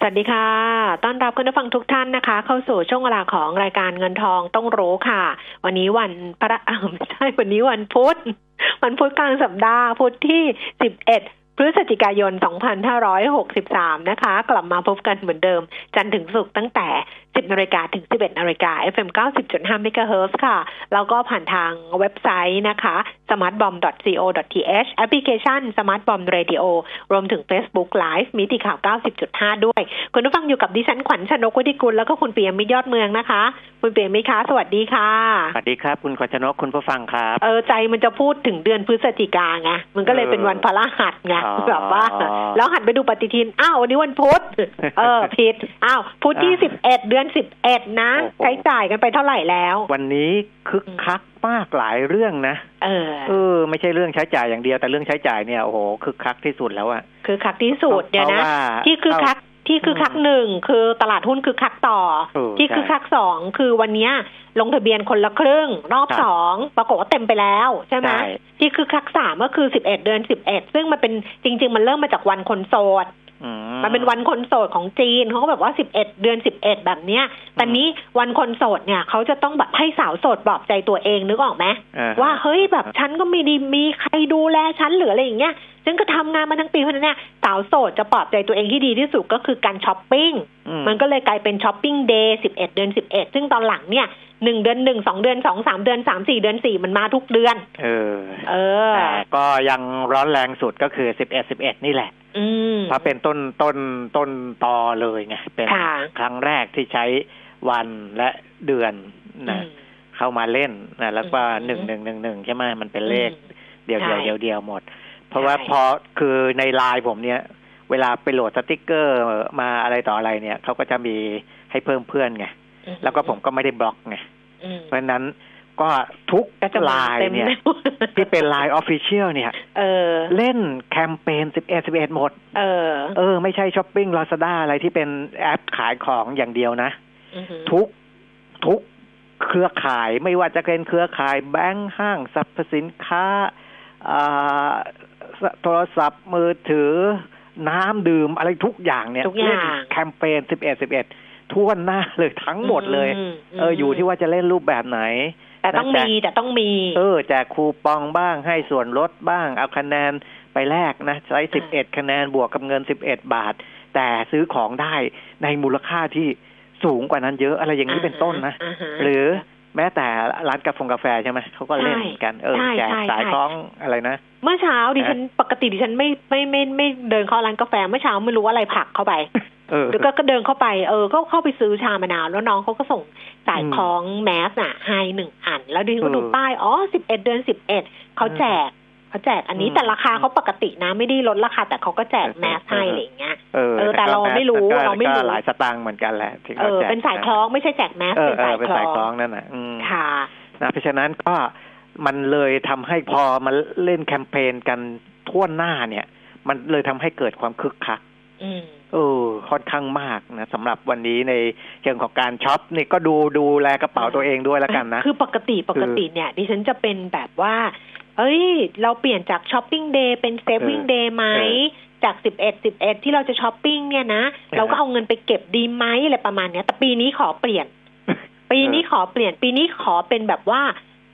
สวัสดีค่ะ ต้อนรับคุณผู้ฟังทุกท่านนะคะ เข้าสู่ช่วงเวลาของรายการเงินทองต้องรู้ค่ะ วันนี้วันพระอ่าไม่ใช่ วันนี้วันพุธ วันพุธกลางสัปดาห์ พุธที่ 11 พฤศจิกายน 2563 นะคะ กลับมาพบกันเหมือนเดิม จันทร์ถึงศุกร์ตั้งแต่10นาฬิกาถึง 11นาฬิกา FM 90.5 MHz ค่ะ แล้วก็ผ่านทางเว็บไซต์นะคะ smartbomb.co.th แอปพลิเคชัน smartbomb radio รวมถึง Facebook Live มิติข่าว 90.5 ด้วย คุณผู้ฟังอยู่กับดิฉันขวัญชนกวุฒิกุล แล้วก็คุณเปียมิตรยอดเมืองนะคะ คุณเปียมิตรคะสวัสดีค่ะ สวัสดีครับ คุณขวัญชนกคุณผู้ฟังครับ เออใจมันจะพูดถึงเดือนพฤศจิกาไงมันก็เลยเป็นวันพระรหัสไงอ๋อแบบว่าแล้วหันไปดูปฏิทินอ้าววันนี้วันพุธเออผิดอ้าวพุธที่สิบเอ็ดเดือนสิบเอ็ดนะ ใช้จ่ายกันไปเท่าไหร่แล้ว วันนี้คึกคักมากหลายเรื่องนะ เออเออ ไม่ใช่เรื่องใช้จ่ายอย่างเดียวแต่เรื่องใช้จ่ายเนี่ยโอ้โหคึกคักที่สุดแล้วอะคือคักที่สุดเดี๋ยวนะพราว่าที่คือคักที่คือคักหนึ่งคือตลาดหุ้นคือคักต่อเออที่คือใช่คักสองคือวันเนี้ยลงทะเบียนคนละครึ่ง รอบครับสองปรากฏว่าเต็มไปแล้วใช่ไหมใช่ที่คือคักสามก็คือสิบเอ็ดเดือนสิบเอ็ดซึ่งมันเป็นจริง ๆ มันเริ่มมาจากวันคนโสดอื มันเป็นวันคนโสดของจีนเขาก็แบบว่าสิบเอ็ดเดือนสิบเอ็ดแบบเนี้ยแต่นี้วันคนโสดเนี่ยเขาจะต้องแบบให้สาวโสดปลอบใจตัวเองนึกออกไหมอ่ฮะว่าเฮ้ยแบบฉันก็ไม่ได้มีใครดูแลฉันหรืออะไรอย่างเงี้ย ซึ่งก็ทำงานมาทั้งปีเพราะฉะนั้นเนี่ยสาวโสดจะปลอบใจตัวเองที่ดีที่สุดก็คือการช้อปปิ้งอืมันก็เลยกลายเป็นช้อปปิ้งเดย์สิบเอ็ดเดือนสิบเอ็ดซึ่งตอนหลังเนี่ยหนึ่งเดือนหนึ่งสองเดือนสองสามเดือนสามสี่เดือนสี่มันมาทุกเดือน เออ เออแต่ก็ยังร้อนแรงสุดก็คือสิบเอ็ดสิบเอ็ดนี่แหละอืมเพราะเป็นต้นต้นต้นตอเลยไงเป็นค่ะครั้งแรกที่ใช้วันและเดือนอืมนะเข้ามาเล่นนะแล้วก็อืมหนึ่งหนึ่งหนึ่งหนึ่งใช่ไหมมันเป็นเลขอืมเดียวใช่เดียวเดียวเดียวหมด เพราะว่าใช่พอคือในไลน์ผมเนี่ย เวลาไปโหลดสติกเกอร์มาอะไรต่ออะไรเนี่ยเขาก็จะมีให้เพิ่มเพื่อนไงอืมแล้วก็ผมก็ไม่ได้บล็อกไงอืมเพราะฉะนั้นก็ทุกก็จะไลน์มาเต็มเนี่ย ที่เป็นไลน์ official เนี่ยเออเล่นแคมเปญสิบเอ็ดสิบเอ็ดหมด เออ เออ ไม่ใช่ช้อปปิ้งลาซาด้าอะไรที่เป็นแอปขายของอย่างเดียวนะอือหือทุกทุกเครือข่ายไม่ว่าจะเป็นเครือข่ายแบงค์ห้างสรรพสินค้าอ่าส โทรศัพท์มือถือ น้ำดื่มอะไรทุกอย่างเนี่ยทุกอย่างเล่นแคมเปญสิบเอ็ดสิบเอ็ดทั่วหน้าเลยทั้งหมดเลยมเอออยู่ที่ว่าจะเล่นรูปแบบไหน แต่ต้องมีแต่ต้องมี เออแจกคูปองบ้างให้ส่วนลดบ้าง เอาคะแนนไปแลกนะ ใช้สิบเอ็ดคะแนนบวกกับเงินสิบเอ็ดบาท แต่ซื้อของได้ในมูลค่าที่สูงกว่านั้นเยอะอะไรอย่างนี้เป็นต้นนะอ่าฮะหรือ แม้แต่ร้านกาแฟกาแฟใช่ไหมเขาก็เล่นกันเออใช่แจกใช่สายใช่คล้องอะไรนะ เมื่อเช้าดิฉันปกติดิฉันไม่ไม่ไม่ไม่เดินเข้าร้านกาแฟเมื่อเช้าไม่รู้อะไรผลักเข้าไปเออแล้วก็ก็เดินเข้าไปเออก็เข้าไปซื้อชามะนาวแล้วน้องเขาก็ส่งสายอืมคล้องแมสน่ะให้หนึ่งอัน แล้วดิฉันก็เออดูป้ายอ๋อสิบเอ็ดเดือนสิบเอ็ดเขาแจก เขาแจกอันนี้อืมแต่ราคาเขาปกตินะไม่ได้ลดราคาแต่เขาก็แจกแมสให้เออออะไรอย่างเงี้ยเออเออแต่เราไม่รู้ก็เราไม่รู้ก็หลายสตางค์เหมือนกันแหละที่เอเขาอแจกเป็นสายคล้องไม่ใช่แจกแมสเออเป็นเอสาอยเป็นคล้สายคล้อองงนั่นน่ะอืมค่ะนะเพราะฉะนั้นก็มันเลยทำให้พอมันเล่นแคมเปญกันทั่วหน้าเนี่ย มันเลยทำให้เกิดความคึกคักอืมเออค่อนข้างมากนะสำหรับวันนี้ในเชิงของการช็อปนี่ก็ดูดูแลกระเป๋าตัวเองด้วยแล้วกันนะ คือปกติปกติเนี่ย ดิฉันจะเป็นแบบว่า เอ้ย เราเปลี่ยนจาก shopping day เป็น saving เออ day ไหมเออจากสิบเอ็ดสิบเอ็ดที่เราจะช้อปปิ้งเนี่ยนะเออเราก็เอาเงินไปเก็บดีไหมอะไรประมาณเนี้ยแต่ปีนี้ขอเปลี่ยน ปีนี้ขอเปลี่ยน ปีนี้ขอเป็นแบบว่า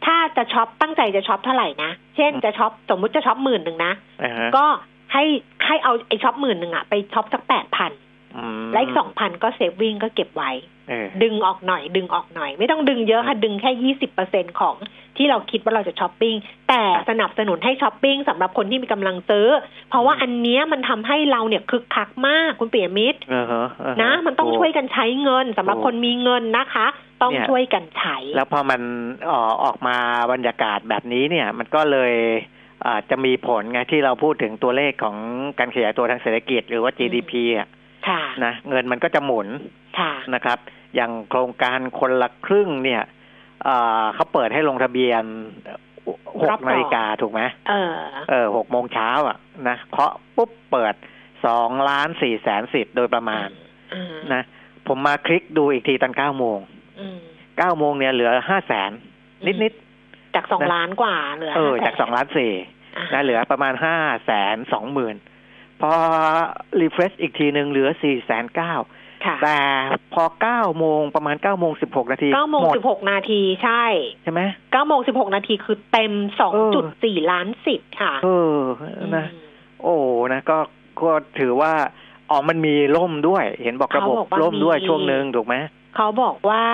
ถ้าจะช็อปตั้งใจจะช็อปเท่าไหร่นะเช่นจะช็อปสมมุติจะช็อปหมื่นหนึ่งนะอ่าฮะก็ให้ให้เอาไอช็อปหมื่นหนึ่งอะไปช็อปสักแปดพันอืมและอีกสองพันก็ saving ก็เก็บไว้เออดึงออกหน่อย ดึงออกหน่อย ไม่ต้องดึงเยอะค่ะ ดึงแค่ยี่สิบเปอร์เซ็นต์ของ ที่เราคิดว่าเราจะช้อปปิ้งแต่สนับสนุนให้ช้อปปิ้งสำหรับคนที่มีกำลังซื้อ เพราะว่าอันเนี้ยมันทำให้เราเนี่ยคึกคักมากคุณเปียมิตรอ่าฮะอ่าฮะนะ มันต้องถูกช่วยกันใช้เงินสำหรับถูกคนมีเงินนะคะ ต้องเนี่ยช่วยกันใช้ แล้วพอมันเอ่อออกมาบรรยากาศแบบนี้เนี่ย มันก็เลยอาจจะมีผลไงที่เราพูดถึงตัวเลขของการขยายตัวทางเศรษฐกิจ หรือว่า GDP อะค่ะนะเงินมันก็จะหมุนค่ะนะครับ อย่างโครงการคนละครึ่งเนี่ย เอ่อเขาเปิดให้ลงทะเบียนหรอบกสองนาฬิกาถูกไหมเออ เออหกโมงเช้าอะนะเคาะปุ๊บเปิดสองล้านสี่แสนสิทธิ์โดยประมาณอืมนะผมมาคลิกดูอีกทีตอนเก้าโมงอืมเก้าโมงเนี่ยเหลือห้าแสนนิดนิดจากสองนะล้านกว่าเหลือๆเออ500,000จากสองล้านสี่อ่านะเหลือประมาณห้าแสนสองหมื่นพอ refresh อีกทีหนึ่งเหลือสี่แสนเก้าค่ะ แต่พอเก้าโมงประมาณเก้าโมงสิบหกนาทีเก้าโมงหดสิบหกนาทีใช่ ใช่ไหมเก้าโมงสิบหกนาทีคือเต็มสองเออจุดสี่ล้านสิทธิ์ค่ะ เออนะอืมโอ้นะก็ก็ถือว่าอ๋อมันมีล่มด้วย เห็นบอกระบบเขาบอกว่าล่มด้วยมีช่วงหนึ่งถูกไหม เขาบอกว่า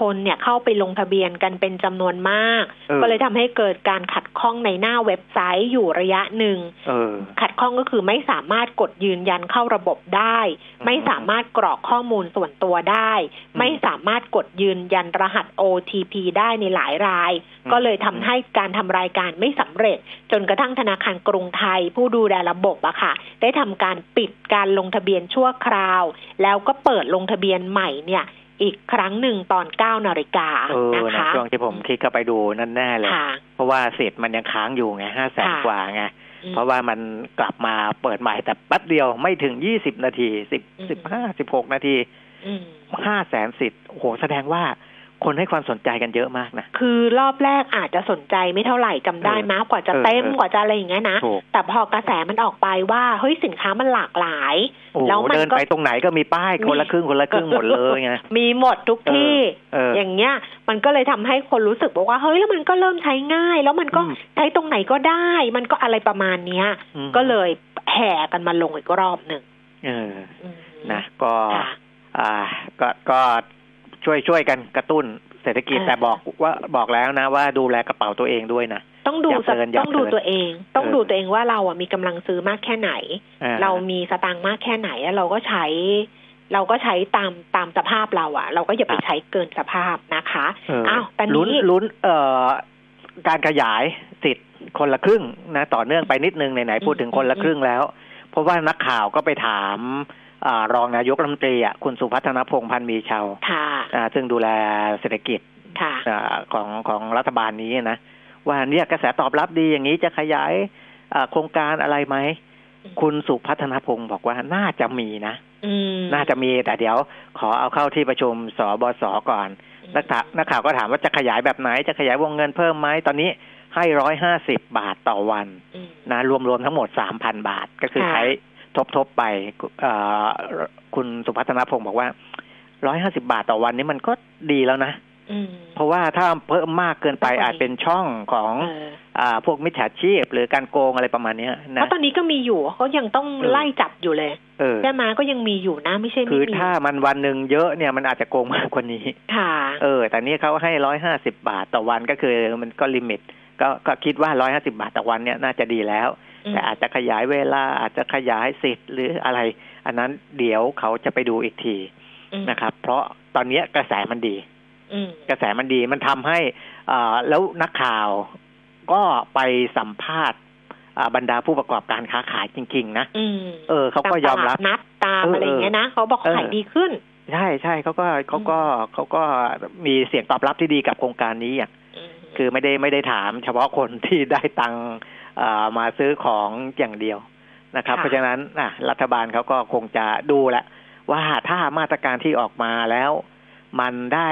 คนเนี่ยเข้าไปลงทะเบียนกันเป็นจำนวนมากเออก็เลยทำให้เกิดการขัดข้องในหน้าเว็บไซต์อยู่ระยะหนึ่งเออขัดข้องก็คือไม่สามารถกดยืนยันเข้าระบบได้อืมไม่สามารถกรอกข้อมูลส่วนตัวได้อืมไม่สามารถกดยืนยันรหัส OTP ได้ในหลายรายอืมก็เลยทำให้การทำรายการไม่สำเร็จ จนกระทั่งธนาคารกรุงไทย ผู้ดูแลระบบอะค่ะ ได้ทำการปิดการลงทะเบียนชั่วคราว แล้วก็เปิดลงทะเบียนใหม่เนี่ย อีกครั้งหนึ่งตอน9นาฬิกาเออนะนะคะช่วงที่ผมคลิกเข้าไปดูนั่นแน่เลยค่ะเพราะว่าเศษมันยังค้างอยู่ไงห้าแสนค่ะกว่าไงอืมเพราะว่ามันกลับมาเปิดใหม่แต่แป๊บเดียวไม่ถึงยี่สิบนาทีสิบอืมสิบห้าสิบหกนาทีอืมห้าแสนสิทธิ์โอ้โหแสดงว่า คนให้ความสนใจกันเยอะมากนะ คือรอบแรกอาจจะสนใจไม่เท่าไหร่จำได้เออมากกว่าจะเออเต็มเออกว่าจะอะไรอย่างเงี้ยนะถูกแต่พอกระแสมันออกไปว่าเฮ้ยสินค้ามันหลากหลายโอ้โหแล้วมันเดินก็ไปตรงไหนก็มีป้ายคนละครึ่งคนละครึ่งหมดเลยไงมีหมดทุกที่เอออย่างเงี้ยมันก็เลยทำให้คนรู้สึกบอกว่าเฮ้ยแล้วมันก็เริ่มใช้ง่าย แล้วมันก็อืมใช้ตรงไหนก็ได้ มันก็อะไรประมาณเนี้ยอืมก็เลยแห่กันมาลงอีกรอบหนึ่งเอออืมนะก็ค่ะอ่าก็ก็ ช่วยช่วยกันกระตุ้นเศรษฐกิจอ่าแต่บอกว่าบอกแล้วนะ ว่าดูแลกระเป๋าตัวเองด้วยนะต้องดูอย่าสักเพลินอย่าต้องดูเพลินตัวเอง ต้องเออดูตัวเองว่าเราอะมีกำลังซื้อมากแค่ไหนอ่เรามีสตางค์มากแค่ไหนแล้วเราก็ใช้ เราก็ใช้ตามตามสภาพเราอะเราก็อย่าไปใช้เกินสภาพนะคะเอออ้าวแต่ลุ้นนี้ลุ้นเอ่อการขยายสิทธิ์คนละครึ่งนะต่อเนื่องไปนิดนึงไหนๆพูดถึงคนละครึ่งแล้ว เพราะว่านักข่าวก็ไปถามอา รองนายกรัฐมนตรีอะคุณสุพัฒนพงษ์พันธ์มีชาวค่ะอ่าซึ่งดูแลเศรษฐกิจค่ะอาของของรัฐบาลนี้นะ ว่าเนี่ยกระแสตอบรับดีอย่างนี้จะขยายอ่าโครงการอะไรไหม คุณสุพัฒนพงศ์บอกว่าน่าจะมีนะอืมน่าจะมีแต่เดี๋ยว ขอเอาเข้าที่ประชุมสบสก่อนนักข่าวนักข่าวก็ถามว่าจะขยายแบบไหน จะขยายวงเงินเพิ่มไหมตอนนี้ให้ร้อยห้าสิบบาทต่อวันอืมนะรวมๆทั้งหมดสามพันบาทก็คือค่ะใช้ ทบทบๆไปเอ่อคุณสุพัฒนพงศ์บอกว่าร้อยห้าสิบาทต่อวันนี้มันก็ดีแล้วนะอืมเพราะว่าถ้าเพิ่มมากเกินไปก็พอดีอาจเป็นช่องของเอออ่าพวกมิจฉาชีพ หรือการโกงอะไรประมาณเนี้ยเพนะราะตอนนี้ก็มีอยู่เขายังต้องเออไล่จับอยู่เลยเออใช่ไหมก็ยังมีอยู่นะไม่ใช่ไม่คือมีถ้ามันวันหนึ่งเยอะเนี่ยมันอาจจะโกงมากกว่านี้ค่ะ เออ แต่นี่เขาให้ร้อยห้าสิบาทต่อวันก็คือมันก็ลิมิต ก็ก็คิดว่าร้อยห้าสิบาทต่อวันเนี่ยน่าจะดีแล้วอืม แต่อาจจะขยายเวลาอาจจะขยายสิทธิ์หรืออะไร อันนั้นเดี๋ยวเขาจะไปดูอีกทีอืมนะครับ เพราะตอนเนี้ยกระแสมันดีอืมกระแสมันดีมันทำให้อ่าแล้วนักข่าวก็ไปสัมภาษณ์อ่าบรรดาผู้ประกอบการค้าขายจริง ๆ นะอืมเออเขาก็ยอมรับตาตลาดนัดตามเออออะไรอย่างเงี้ยนะเขาบอกเออขายดีขึ้น ใช่ใช่เขาก็เขาก็เขาก็มีเสียงตอบรับที่ดีกับโครงการนี้อะคือไม่ได้ไม่ได้ถาม เฉพาะคนที่ได้ตังค์เอ่อ มาซื้อของอย่างเดียวนะครับค่ะเพราะฉะนั้นอะรัฐบาลเขาก็คงจะดูแหละ ว่าถ้ามาตรการที่ออกมาแล้ว มันได้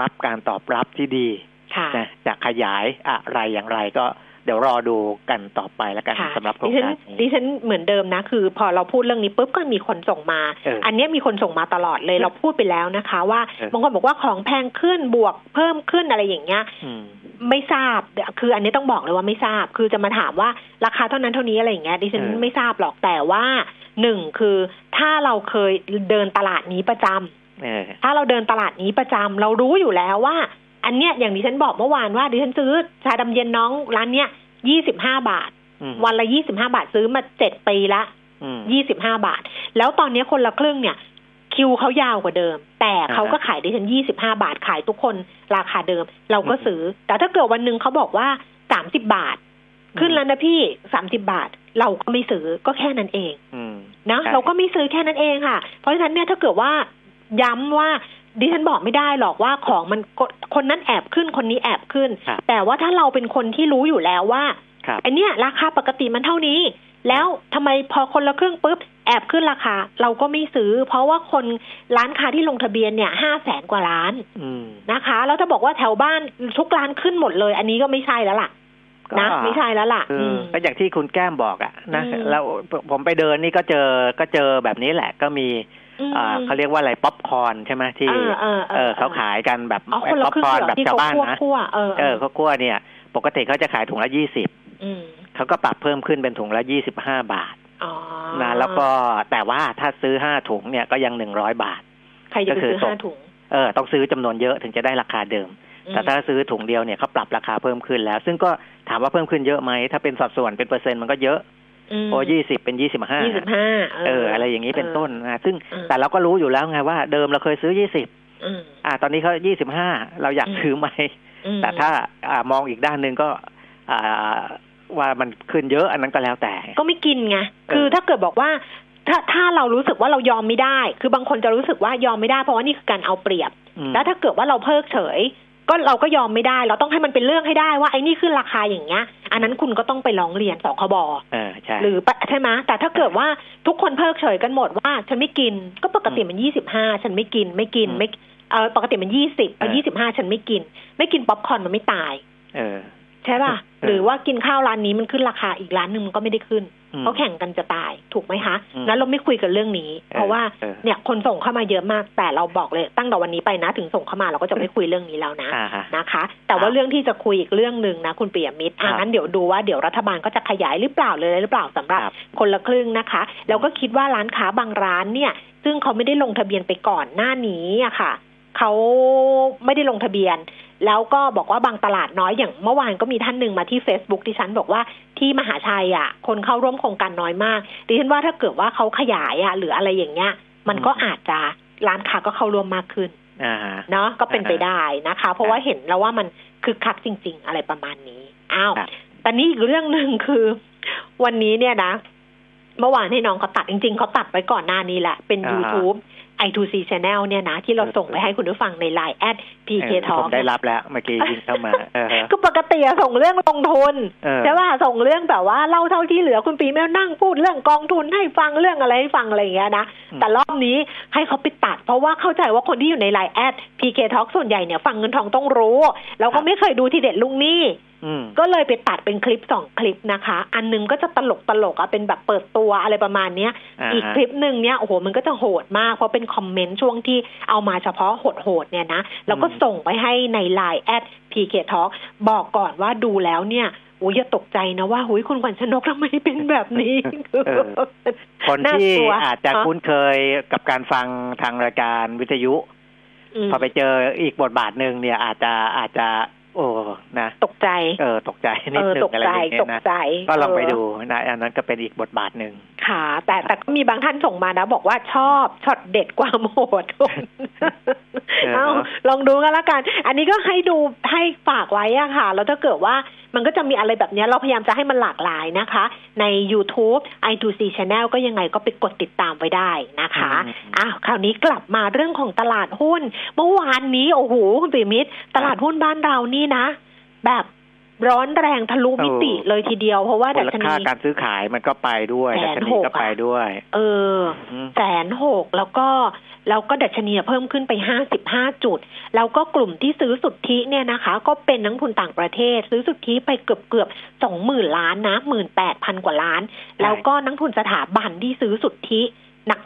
รับการตอบรับที่ดีค่ะนะจะขยายอะไรอย่างไรก็ เดี๋ยวรอดูกันต่อไปแล้วกันค่ะสำหรับโครดิงฉันการดินี้ฉันเหมือนเดิมนะ คือ พอเราพูดเรื่องนี้ปุ๊บก็มีคนส่งมาเอออัอันเนี้ยมีคนส่งมาตลอดเลยเราพูดไปแล้วนะคะ ว่าเออบางคนบอกว่าของแพงขึ้นบวกเพิ่มขึ้นอะไรอย่างเงี้ยอืมไม่ทราบคืออันนี้ต้องบอกเลยว่าไม่ทราบ คือจะมาถามว่าราคาเท่านั้นเท่านี้อะไรอย่างเงี้ยดิฉันเออไม่ทราบหรอกแต่ว่าหนึ่งคือถ้าเราเคยเดินตลาดนี้ประจำเออถ้าเราเดินตลาดนี้ประจำเรารู้อยู่แล้วว่า อันเนี้ยอย่างดิฉันบอกเมื่อวานว่าดิฉันซื้อชาดำเย็นน้องร้านเนี้ยยี่สิบห้าบาทอืมวันละยี่สิบห้าบาทซื้อมาเจ็ดปีละอืมยี่สิบห้าบาท แล้วตอนนี้คนละครึ่งเนี่ยคิวเขายาวกว่าเดิม แต่เขาก็ขายดิฉันยี่สิบห้าบาทขายทุกคนราคาเดิม เราก็ซื้อ แต่ถ้าเกิดวันหนึ่งเขาบอกว่าสามสิบบาท ขึ้นแล้วนะพี่สามสิบาท เราก็ไม่ซื้อก็แค่นั้นเองอืมนะใช่เราก็ไม่ซื้อแค่นั้นเองค่ะ เพราะฉะนั้นเนี่ยถ้าเกิดว่าย้ำว่า ดิฉันบอกไม่ได้หรอกว่าของมันกคนนั้นแอบขึ้นคนนี้แอบขึ้นครับแต่ว่าถ้าเราเป็นคนที่รู้อยู่แล้วว่าครับไอเนี้ยราคาปกติมันเท่านี้ แล้วทำไมพอคนละครึ่งปุ๊บแอบขึ้นราคา เราก็ไม่ซื้อ เพราะว่าคนร้านค้าที่ลงทะเบียนเนี่ยห้าแสนกว่าล้านอืมนะคะ แล้วถ้าบอกว่าแถวบ้านทุกร้านขึ้นหมดเลย อันนี้ก็ไม่ใช่แล้วล่ะนะไม่ใช่แล้วล่ะคือมก็อย่างที่คุณแก้มบอกอะนะอืมแล้วผมไปเดินนี่ก็เจอก็เจอแบบนี้แหละ ก็มีม อ่าเขาเรียกว่าอะไรป๊อปคอร์นใช่ไหมที่เออเออเออเขาขายกันแบบอ๋อคนละป๊อปครึ่งคอร์นเหรอแบบที่ชาวเขาบ้านคั่วนะคั่วเออเออเขาคั่วเนี่ย ปกติเขาจะขายถุงละยี่สิบอืมเขาก็ปรับเพิ่มขึ้นเป็นถุงละยี่สิบห้าบาทอ๋อนะแล้วก็แต่ว่าถ้าซื้อห้าถุงเนี่ยก็ยังหนึ่งร้อยบาทใครจะไปซื้อก็คือห้าถุงเออต้องซื้อจำนวนเยอะถึงจะได้ราคาเดิม แต่ถ้าซื้อถุงเดียวเนี่ยเขาปรับราคาเพิ่มขึ้นแล้ว ซึ่งก็ถามว่าเพิ่มขึ้นเยอะไหมถ้าเป็นสัดส่วนเป็นเปอร์เซ็นต์มันก็เยอะ โอ้ยี่สิบเป็นยี่สิบห้ายี่สิบห้าเออ อะไรอย่างนี้เป็นต้นนะซึ่งเออแต่เราก็รู้อยู่แล้วไงว่าเดิมเราเคยซื้อยี่สิบอืมอ่า ตอนนี้เขายี่สิบห้าเราอยากอืมซื้อไหมอืมแต่ถ้าอ่ามองอีกด้านหนึ่งก็อ่าว่ามันขึ้นเยอะอันนั้นก็แล้วแต่ ก็ไม่กินไงคือเออถ้าเกิดบอกว่า ถ้าถ้าเรารู้สึกว่าเรายอมไม่ได้ คือบางคนจะรู้สึกว่ายอมไม่ได้เพราะว่านี่คือการเอาเปรียบอืมแล้วถ้าเกิดว่าเราเพิกเฉย ก็เราก็ยอมไม่ได้ เราต้องให้มันเป็นเรื่องให้ได้ว่าไอ้นี่ขึ้นราคาอย่างเงี้ย อันนั้นคุณก็ต้องไปร้องเรียนสคบเออใช่หรือปะใช่ไหมแต่ถ้าเกิดว่าทุกคนเพิกเฉยกันหมดว่าฉันไม่กินก็ปกติมันยี่สิบห้าฉันไม่กินไม่กินอืมไม่เออปกติมันยี่สิบเออยี่สิบห้าฉันไม่กิน ไม่กินป๊อปคอร์นมันไม่ตาย เออ ใช่ป่ะเออหรือว่ากินข้าวร้านนี้มันขึ้นราคาอีกร้านหนึ่งมันก็ไม่ได้ขึ้นอืมเขาแข่งกันจะตายถูกไหมคะอืมนั้นเราไม่คุยกันเรื่องนี้เออเพราะว่าเออเนี่ยคนส่งเข้ามาเยอะมาก แต่เราบอกเลยตั้งแต่วันนี้ไปนะ ถึงส่งเข้ามาเราก็จะไม่คุยเรื่องนี้แล้วนะอ่าฮะนะคะ แต่ว่าเรื่องที่จะคุยอีกเรื่องหนึ่งนะคุณปิยมิตรอะครับงั้นเดี๋ยวดูว่าเดี๋ยวรัฐบาลก็จะขยายหรือเปล่าเลยหรือเปล่าสำหรับครับคนละครึ่งนะคะแล้วก็คิดว่าร้านค้าบางร้านเนี่ย ซึ่งเขาไม่ได้ลงทะเบียนไปก่อนหน้านี้อะค่ะเขาไม่ได้ลงทะเบียน แล้วก็บอกว่าบางตลาดน้อยอย่างเมื่อวานก็มีท่านหนึ่งมาที่ Facebook ดิฉันบอกว่าที่มหาชัยอะ คนเข้าร่วมโครงการน้อยมากดิฉันว่าถ้าเกิดว่าเขาขยายอะหรืออะไรอย่างเงี้ย มันก็อาจจะร้านค้าก็เข้าร่วมมากขึ้นอ่าฮะเนาะก็เป็นไปอ่าฮะได้นะคะ เพราะว่าเห็นแล้วว่ามันคือคักจริง ๆ อะไรประมาณนี้อ้าวครับแต่นี่อีกเรื่องหนึ่งคือ วันนี้เนี่ยนะ เมื่อวานให้น้องเขาตัดจริง ๆเขาตัดไว้ก่อนหน้านี้แหละ เป็นอ่าฮะ YouTube i2c Channel เนี่ยนะ ที่เราส่งไปให้คุณผู้ฟังใน Line แอด PK เออ Talk ผมได้รับแล้ว เมื่อกี้ยิงเข้ามาเออฮะก็ปกติอะส่งเรื่องลงทุนเออใช่ป่ะส่งเรื่องแบบว่าเล่าเท่าที่เหลือคุณปีแมวนั่งพูดเรื่องกองทุนให้ฟังเรื่องอะไรให้ฟังอะไรอย่างเงี้ยนะอืมแต่รอบนี้ให้เขาไปตัด เพราะว่าเข้าใจว่าคนที่อยู่ในไลน์แอด PK Talk ส่วนใหญ่เนี่ยฟังเงินทองต้องรู้ แล้วก็ไม่เคยดูทีเด็ดลุงหนี่อืม ก็เลยไปตัดเป็นคลิปสองคลิปนะคะ อันหนึงก็จะตลกตลกๆอะเป็นแบบเปิดตัวอะไรประมาณเนี้ยอ่าอีกฮะคลิปหนึ่งเนี่ยโอ้โหมันก็จะโหดมาก เพราะเป็นคอมเมนต์ช่วงที่เอามาเฉพาะโหดๆเนี่ยนะ แล้วก็ส่งไปให้ใน Line แอด PK Talk บอกก่อนว่าดูแล้วเนี่ยโอ้ยอย่าตกใจนะว่าหุยคุณขวัญชนกทำไมเป็นแบบนี้เออคนน่าที่กลัวอาจจะฮะคุ้นเคยกับการฟังทางรายการวิทยุมพอไปเจออีกบทบาทหนึ่งเนี่ยอาจจะอาจจะ โอ้นะตกใจ เออตกใจนิเอดอนึงตกอะไรใจอย่างเงี้ตยกนะใจก็ลองไปเดูนะอันนั้นก็เป็นอีกบทบาทหนึ่งค่ะ แต่แต่ก็มีบางท่านส่งมานะ บอกว่าชอบช็อตเด็ดความโหดเอาลองดูกันละกัน อันนี้ก็ให้ดูให้ฝากไว้อะค่ะ แล้วถ้าเกิดว่า มันก็จะมีอะไรแบบเนี้ยเราพยายามจะให้มันหลากหลายนะคะ ใน YouTube i2c Channel ก็ยังไงก็ไปกดติดตามไว้ได้นะคะอืมอ้าวคราวนี้กลับมาเรื่องของตลาดหุ้น เมื่อวานนี้โอ้โหคุณปิยมิตรตลาดหุ้นบ้านเรานี่นะ แบบร้อนแรงทะลุมิติเลยทีเดียว เพราะว่ามูดัลชนีค่าการซื้อขายมันก็ไปด้วยแสดันชหนีกก็ไปอะด้วย เอออืมแสนหกแล้วก็ แล้วก็ดัชนีเพิ่มขึ้นไปห้าสิบห้าจุด แล้วก็กลุ่มที่ซื้อสุทธิเนี่ยนะคะ ก็เป็นนักทุนต่างประเทศ ซื้อสุทธิไปเกือบเกือบสองหมื่นล้านนะหมื่นแปดพันกว่าล้าน แล้วก็นักทุนสถาบันที่ซื้อสุทธิ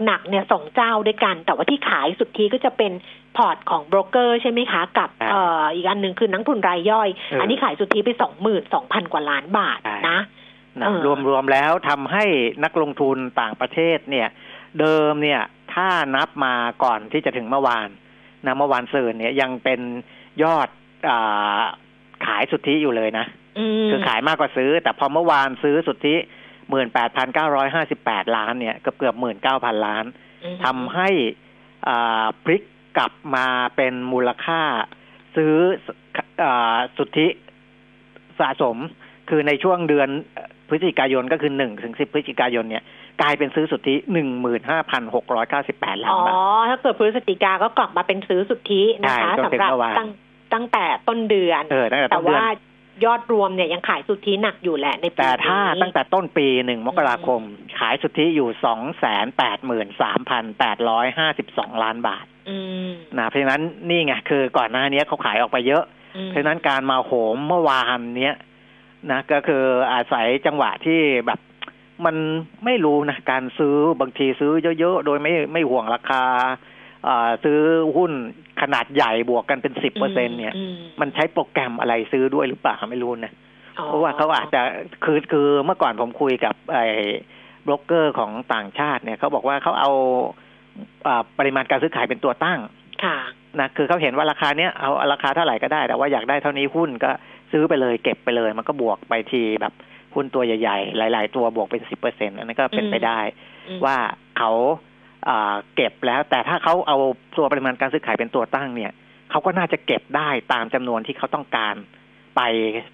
หนักๆเนี่ยสองเจ้าด้วยกัน แต่ว่าที่ขายสุทธิก็จะเป็นพอร์ตของโบรกเกอร์ใช่ไหมคะ กับครับเอ่ออีกอันหนึ่งคือนักทุนรายย่อยเอออัอันนี้ขายสุทธิไปสองหมื่นสองพันกว่าล้านบาทใช่นะนะเออรวมรวมแล้วทำให้นักลงทุนต่างประเทศเนี่ย เดิมเนี่ย ถ้านับมาก่อนที่จะถึงเมื่อวานนะเมื่อวานซืนเนี่ยยังเป็นยอดอาขายสุทธิอยู่เลยนะอืมคือขายมากกว่าซื้อ แต่พอเมื่อวานซื้อสุทธิหมื่นแปดพันเก้าร้อยห้าสิบแปดล้านเนี่ยเกือบเกือบหมื่นเก้าพันล้านอืมทำให้อ่าพลิกกลับมาเป็นมูลค่าซื้ออาสุทธิสะสม คือในช่วงเดือนพฤศจิกายนก็คือหนึ่งถึงสิบพฤศจิกายนเนี่ย กลายเป็นซื้อสุทธิหนึ่งหมื่นห้าพันหกร้อยเก้าสิบแปดล้าอ๋นอบาทถ้าเกิดพฤศจิกาก็กลับมาเป็นซื้อสุทธินะคะใช่จนสำถึงหรับเมื่อวานตั้งตั้งแต่ต้นเดือนเออตั้งแต่แต่ต้นเดือนว่ายอดรวมเนี่ยยังขายสุทธิหนักอยู่แหละในปีแต่ถ้านี้ตั้งแต่ต้นปีหนึ่งมกราคม ขายสุทธิอยู่สองแสนแปดหมื่นสามพันแปดร้อยห้าสิบสองล้านบาทอืมนะเพราะฉะนั้นนี่ไงคือก่อนหน้านี้เขาขายออกไปเยอะอืมเพราะฉะนั้นการมาโหมเมื่อวานเนี้ยนะก็คืออาศัยจังหวะที่แบบ มันไม่รู้นะการซื้อบางทีซื้อเยอะๆ โดยไม่ไม่ห่วงราคาอ่าซื้อหุ้นขนาดใหญ่บวกกันเป็นสิบเปอร์เซ็นเนี่ยอืมมันใช้โปรแกรมอะไรซื้อด้วยหรือเปล่าไม่รู้นะอ๋อเพราะว่าเขาอาจจะคือคือเมื่อก่อนผมคุยกับไอ้บล็อกเกอร์ของต่างชาติเนี่ยเขาบอกว่าเขาเอาอ่าปริมาณการซื้อขายเป็นตัวตั้งค่ะนะคือเขาเห็นว่าราคาเนี้ยเอาราคาเท่าไหร่ก็ได้แต่ว่าอยากได้เท่านี้หุ้นก็ซื้อไปเลยเก็บไปเลย มันก็บวกไปทีแบบ หุ้นตัวใหญ่ๆ หลาย ๆ ตัวบวกเป็นสิบเปอร์เซ็นต์อันนั้นก็เป็นไปได้อืมว่าเขาอ่าเก็บแล้ว แต่ถ้าเขาเอาตัวปริมาณการซื้อขายเป็นตัวตั้งเนี่ยเขาก็น่าจะเก็บได้ตามจำนวนที่เขาต้องการไป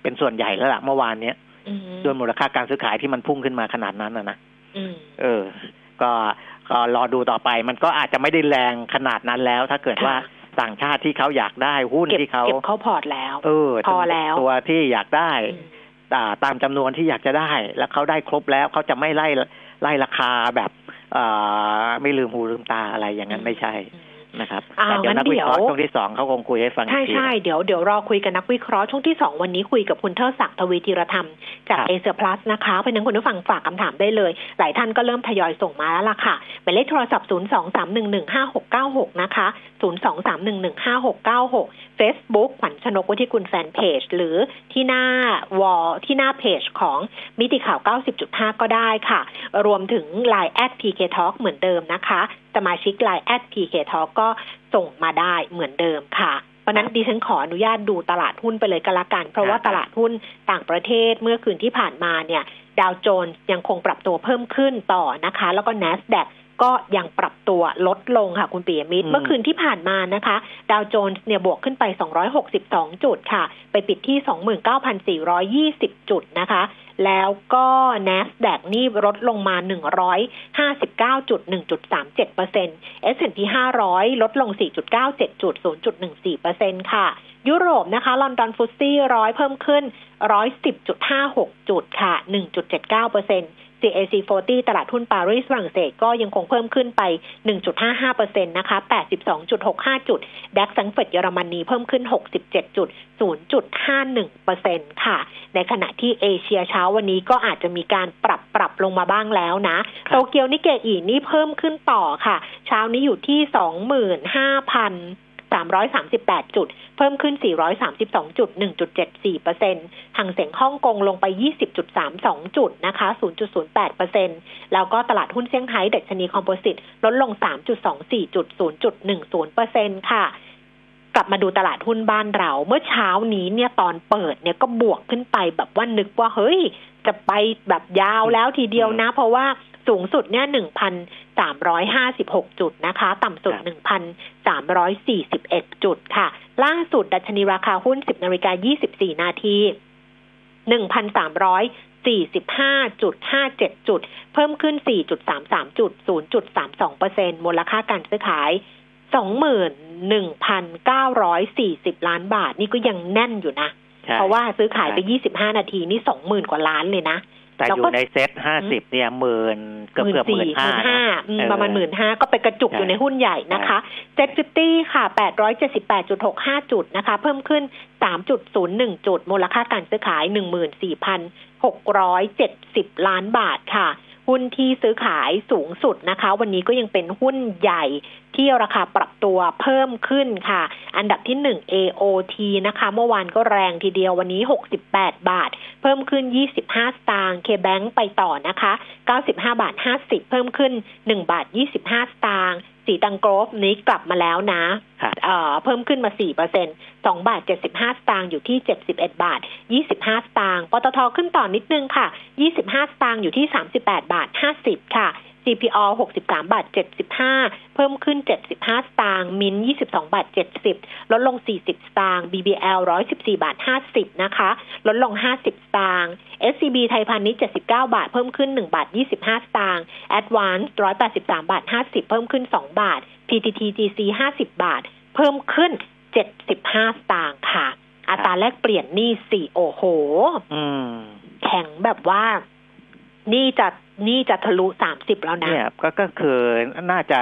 เป็นส่วนใหญ่แล้วล่ะเมื่อวานเนี้ยอืมด้วยมูลค่าการซื้อขายที่มันพุ่งขึ้นมาขนาดนั้นนะนะอืมเออ ก็ก็รอดูต่อไป มันก็อาจจะไม่ได้แรงขนาดนั้นแล้ว ถ้าเกิดว่าค่ะต่างชาติที่เขาอยากได้หุ้นเก็บที่เขาเก็บเข้าพอร์ตแล้ว เออพอแล้วตัวที่อยากได้อืมอ่า ตามจำนวนที่อยากจะได้ แล้วเขาได้ครบแล้วเขาจะไม่ไล่ไล่ราคาแบบอ่าไม่ลืมหูลืมตาอะไรอย่างนั้นไม่ใช่อืมนะครับอ้าวแต่เดี๋ยวนักวิเคราะห์งั้นเดี๋ยวช่วงที่สองเขาคงคุยให้ฟังใช่อีกทีใช่เดี๋ยวเดี๋ยวรอคุยกับนักวิเคราะห์ช่วงที่สองวันนี้คุยกับคุณเทิดศักดิ์ทวีธีรธรรม จากครับเอเชียพลัสนะคะเพราะฉะนั้นคุณผู้ฟังฝากคำถามได้เลย หลายท่านก็เริ่มทยอยส่งมาแล้วล่ะค่ะหมายเลขโทรศัพท์ 0 2 3 1 1 5 6 9 6 นะคะ 0 2 3 1 1 5 6 9 6 Facebook ขวัญชนกวุฒิกุลแฟนเพจ หรือที่หน้าวอลที่หน้าเพจของมิติข่าว 90.5 ก็ได้ค่ะ รวมถึง Line แอด PK Talk เหมือนเดิมนะคะ สมาชิก Line แอด PK Talk ก็ส่งมาได้เหมือนเดิมค่ะเพราะฉะนั้นดิฉันขออนุญาตดูตลาดหุ้นไปเลยก็แล้วกัน เพราะว่าครับตลาดหุ้นต่างประเทศเมื่อคืนที่ผ่านมาเนี่ย ดาวโจนส์ยังคงปรับตัวเพิ่มขึ้นต่อนะคะ แล้วก็ NASDAQ ก็ยังปรับตัวลดลงค่ะคุณปียมิตรอืมเมื่อคืนที่ผ่านมานะคะ ดาวโจนส์เนี่ยบวกขึ้นไป 262 จุดค่ะ ไปปิดที่ 29,420 จุดนะคะ แล้วก็ NASDAQ นี่ลดลงมา 159จุด1.37% S&P 500 ลดลง 4.97จุด0.14%ค่ะยุโรปนะคะ ลอนดอนฟุตซี่ร้อยเพิ่มขึ้น 110.56 จุดค่ะ 1.79% CAC 40 ตลาดหุ้นปารีสฝรั่งเศสก็ยังคงเพิ่มขึ้นไป 1.55%นะคะ 82.65 จุดดัคสังเฟิร์ตเยอรมนีเพิ่มขึ้น 67จุด0.51%ค่ะ ในขณะที่เอเชียเช้าวันนี้ก็อาจจะมีการปรับปรับลงมาบ้างแล้วนะครับโตเกียวนิเกอีนี่เพิ่มขึ้นต่อค่ะ เช้านี้อยู่ที่ 25,000 338 จุด เพิ่มขึ้น 432 จุด 1.74เปอร์เซ็นต์ห่างเสียงฮ่องกงลงไป 20.32 จุดนะคะ 0.08เปอร์เซ็นต์แล้วก็ตลาดหุ้นเซี่ยงไฮ้ดัชนีคอมโพสิตลดลง 3.24 จุด 0.10เปอร์เซ็นต์ค่ะกลับมาดูตลาดหุ้นบ้านเราเมื่อเช้านี้เนี่ยตอนเปิดเนี่ยก็บวกขึ้นไปแบบว่านึกว่าเฮ้ย จะไปแบบยาวแล้วทีเดียวนะ เพราะว่า สูงสุดเนี่ยหนึ่งพันสามร้อยห้าสิบหกจุดนะคะ ต่ำสุดครับหนึ่งพันสามร้อยสี่สิบเอ็ดจุดค่ะ ล่าสุดดัชนีราคาหุ้นสิบนาฬิกายี่สิบสี่นาทีหนึ่งพันสามร้อยสี่สิบห้าจุดห้าเจ็ดจุด เพิ่มขึ้นสี่จุดสามสามจุดศูนย์จุดสามสองเปอร์เซ็นมูลค่าการซื้อขายสองหมื่นหนึ่งพันเก้าร้อยสี่สิบล้านบาทนี่ก็ยังแน่นอยู่นะใช่เพราะว่าซื้อขายไปใช่25นาทีนี่สองหมื่นกว่าล้านเลยนะ แต่แล้วก็อยู่ในเซ็ตห้าสิบเนี่ยหมื่นเกือบเกือบหมื่นห้าห้านะเออประมาณหมื่นห้าก็ไปกระจุกใช่อยู่ในหุ้นใหญ่นะคะ SET fifty ค่ะ878.65จุดนะคะ เพิ่มขึ้น3.01จุด มูลค่าการซื้อขาย14,670ล้านบาทค่ะ หุ้นที่ซื้อขายสูงสุดนะคะ วันนี้ก็ยังเป็นหุ้นใหญ่ที่ราคาปรับตัวเพิ่มขึ้นค่ะ อันดับที่ 1 AOT นะคะ เมื่อวานก็แรงทีเดียววันนี้ 68 บาท เพิ่มขึ้น 25 สตางค์ KBank ไปต่อนะคะ 95 บาท 50 เพิ่มขึ้น 1 บาท 25 สตางค์ สีตังโกรฟนี้กลับมาแล้วนะครับเอ่อเพิ่มขึ้นมา4เปอร์เซ็นต์2บาท75สตางค์อยู่ที่71บาท25สตางค์ปตทขึ้นต่อนิดนึงค่ะ25สตางค์อยู่ที่38บาท50ค่ะ CPO 63 บาท 75 เพิ่มขึ้น 75 สตางค์มิน22 บาท 70 ลดลง 40 สตางค์ BBL 114 บาท 50 นะคะ ลดลง 50 สตางค์ SCB ไทยพาณิชย์79 บาท เพิ่มขึ้น 1 บาท 25 สตางค์ Advance 183 บาท 50 เพิ่มขึ้น 2 บาท PTT GC 50 บาท เพิ่มขึ้น 75 สตางค์ค่ะ อัตราแลกเปลี่ยนหนี่สี่โอ้โหอืมแข็งแบบว่านี่จะ นี่จะทะลุสามสิบแล้วนะเนี่ยก็ก็คือน่าจะ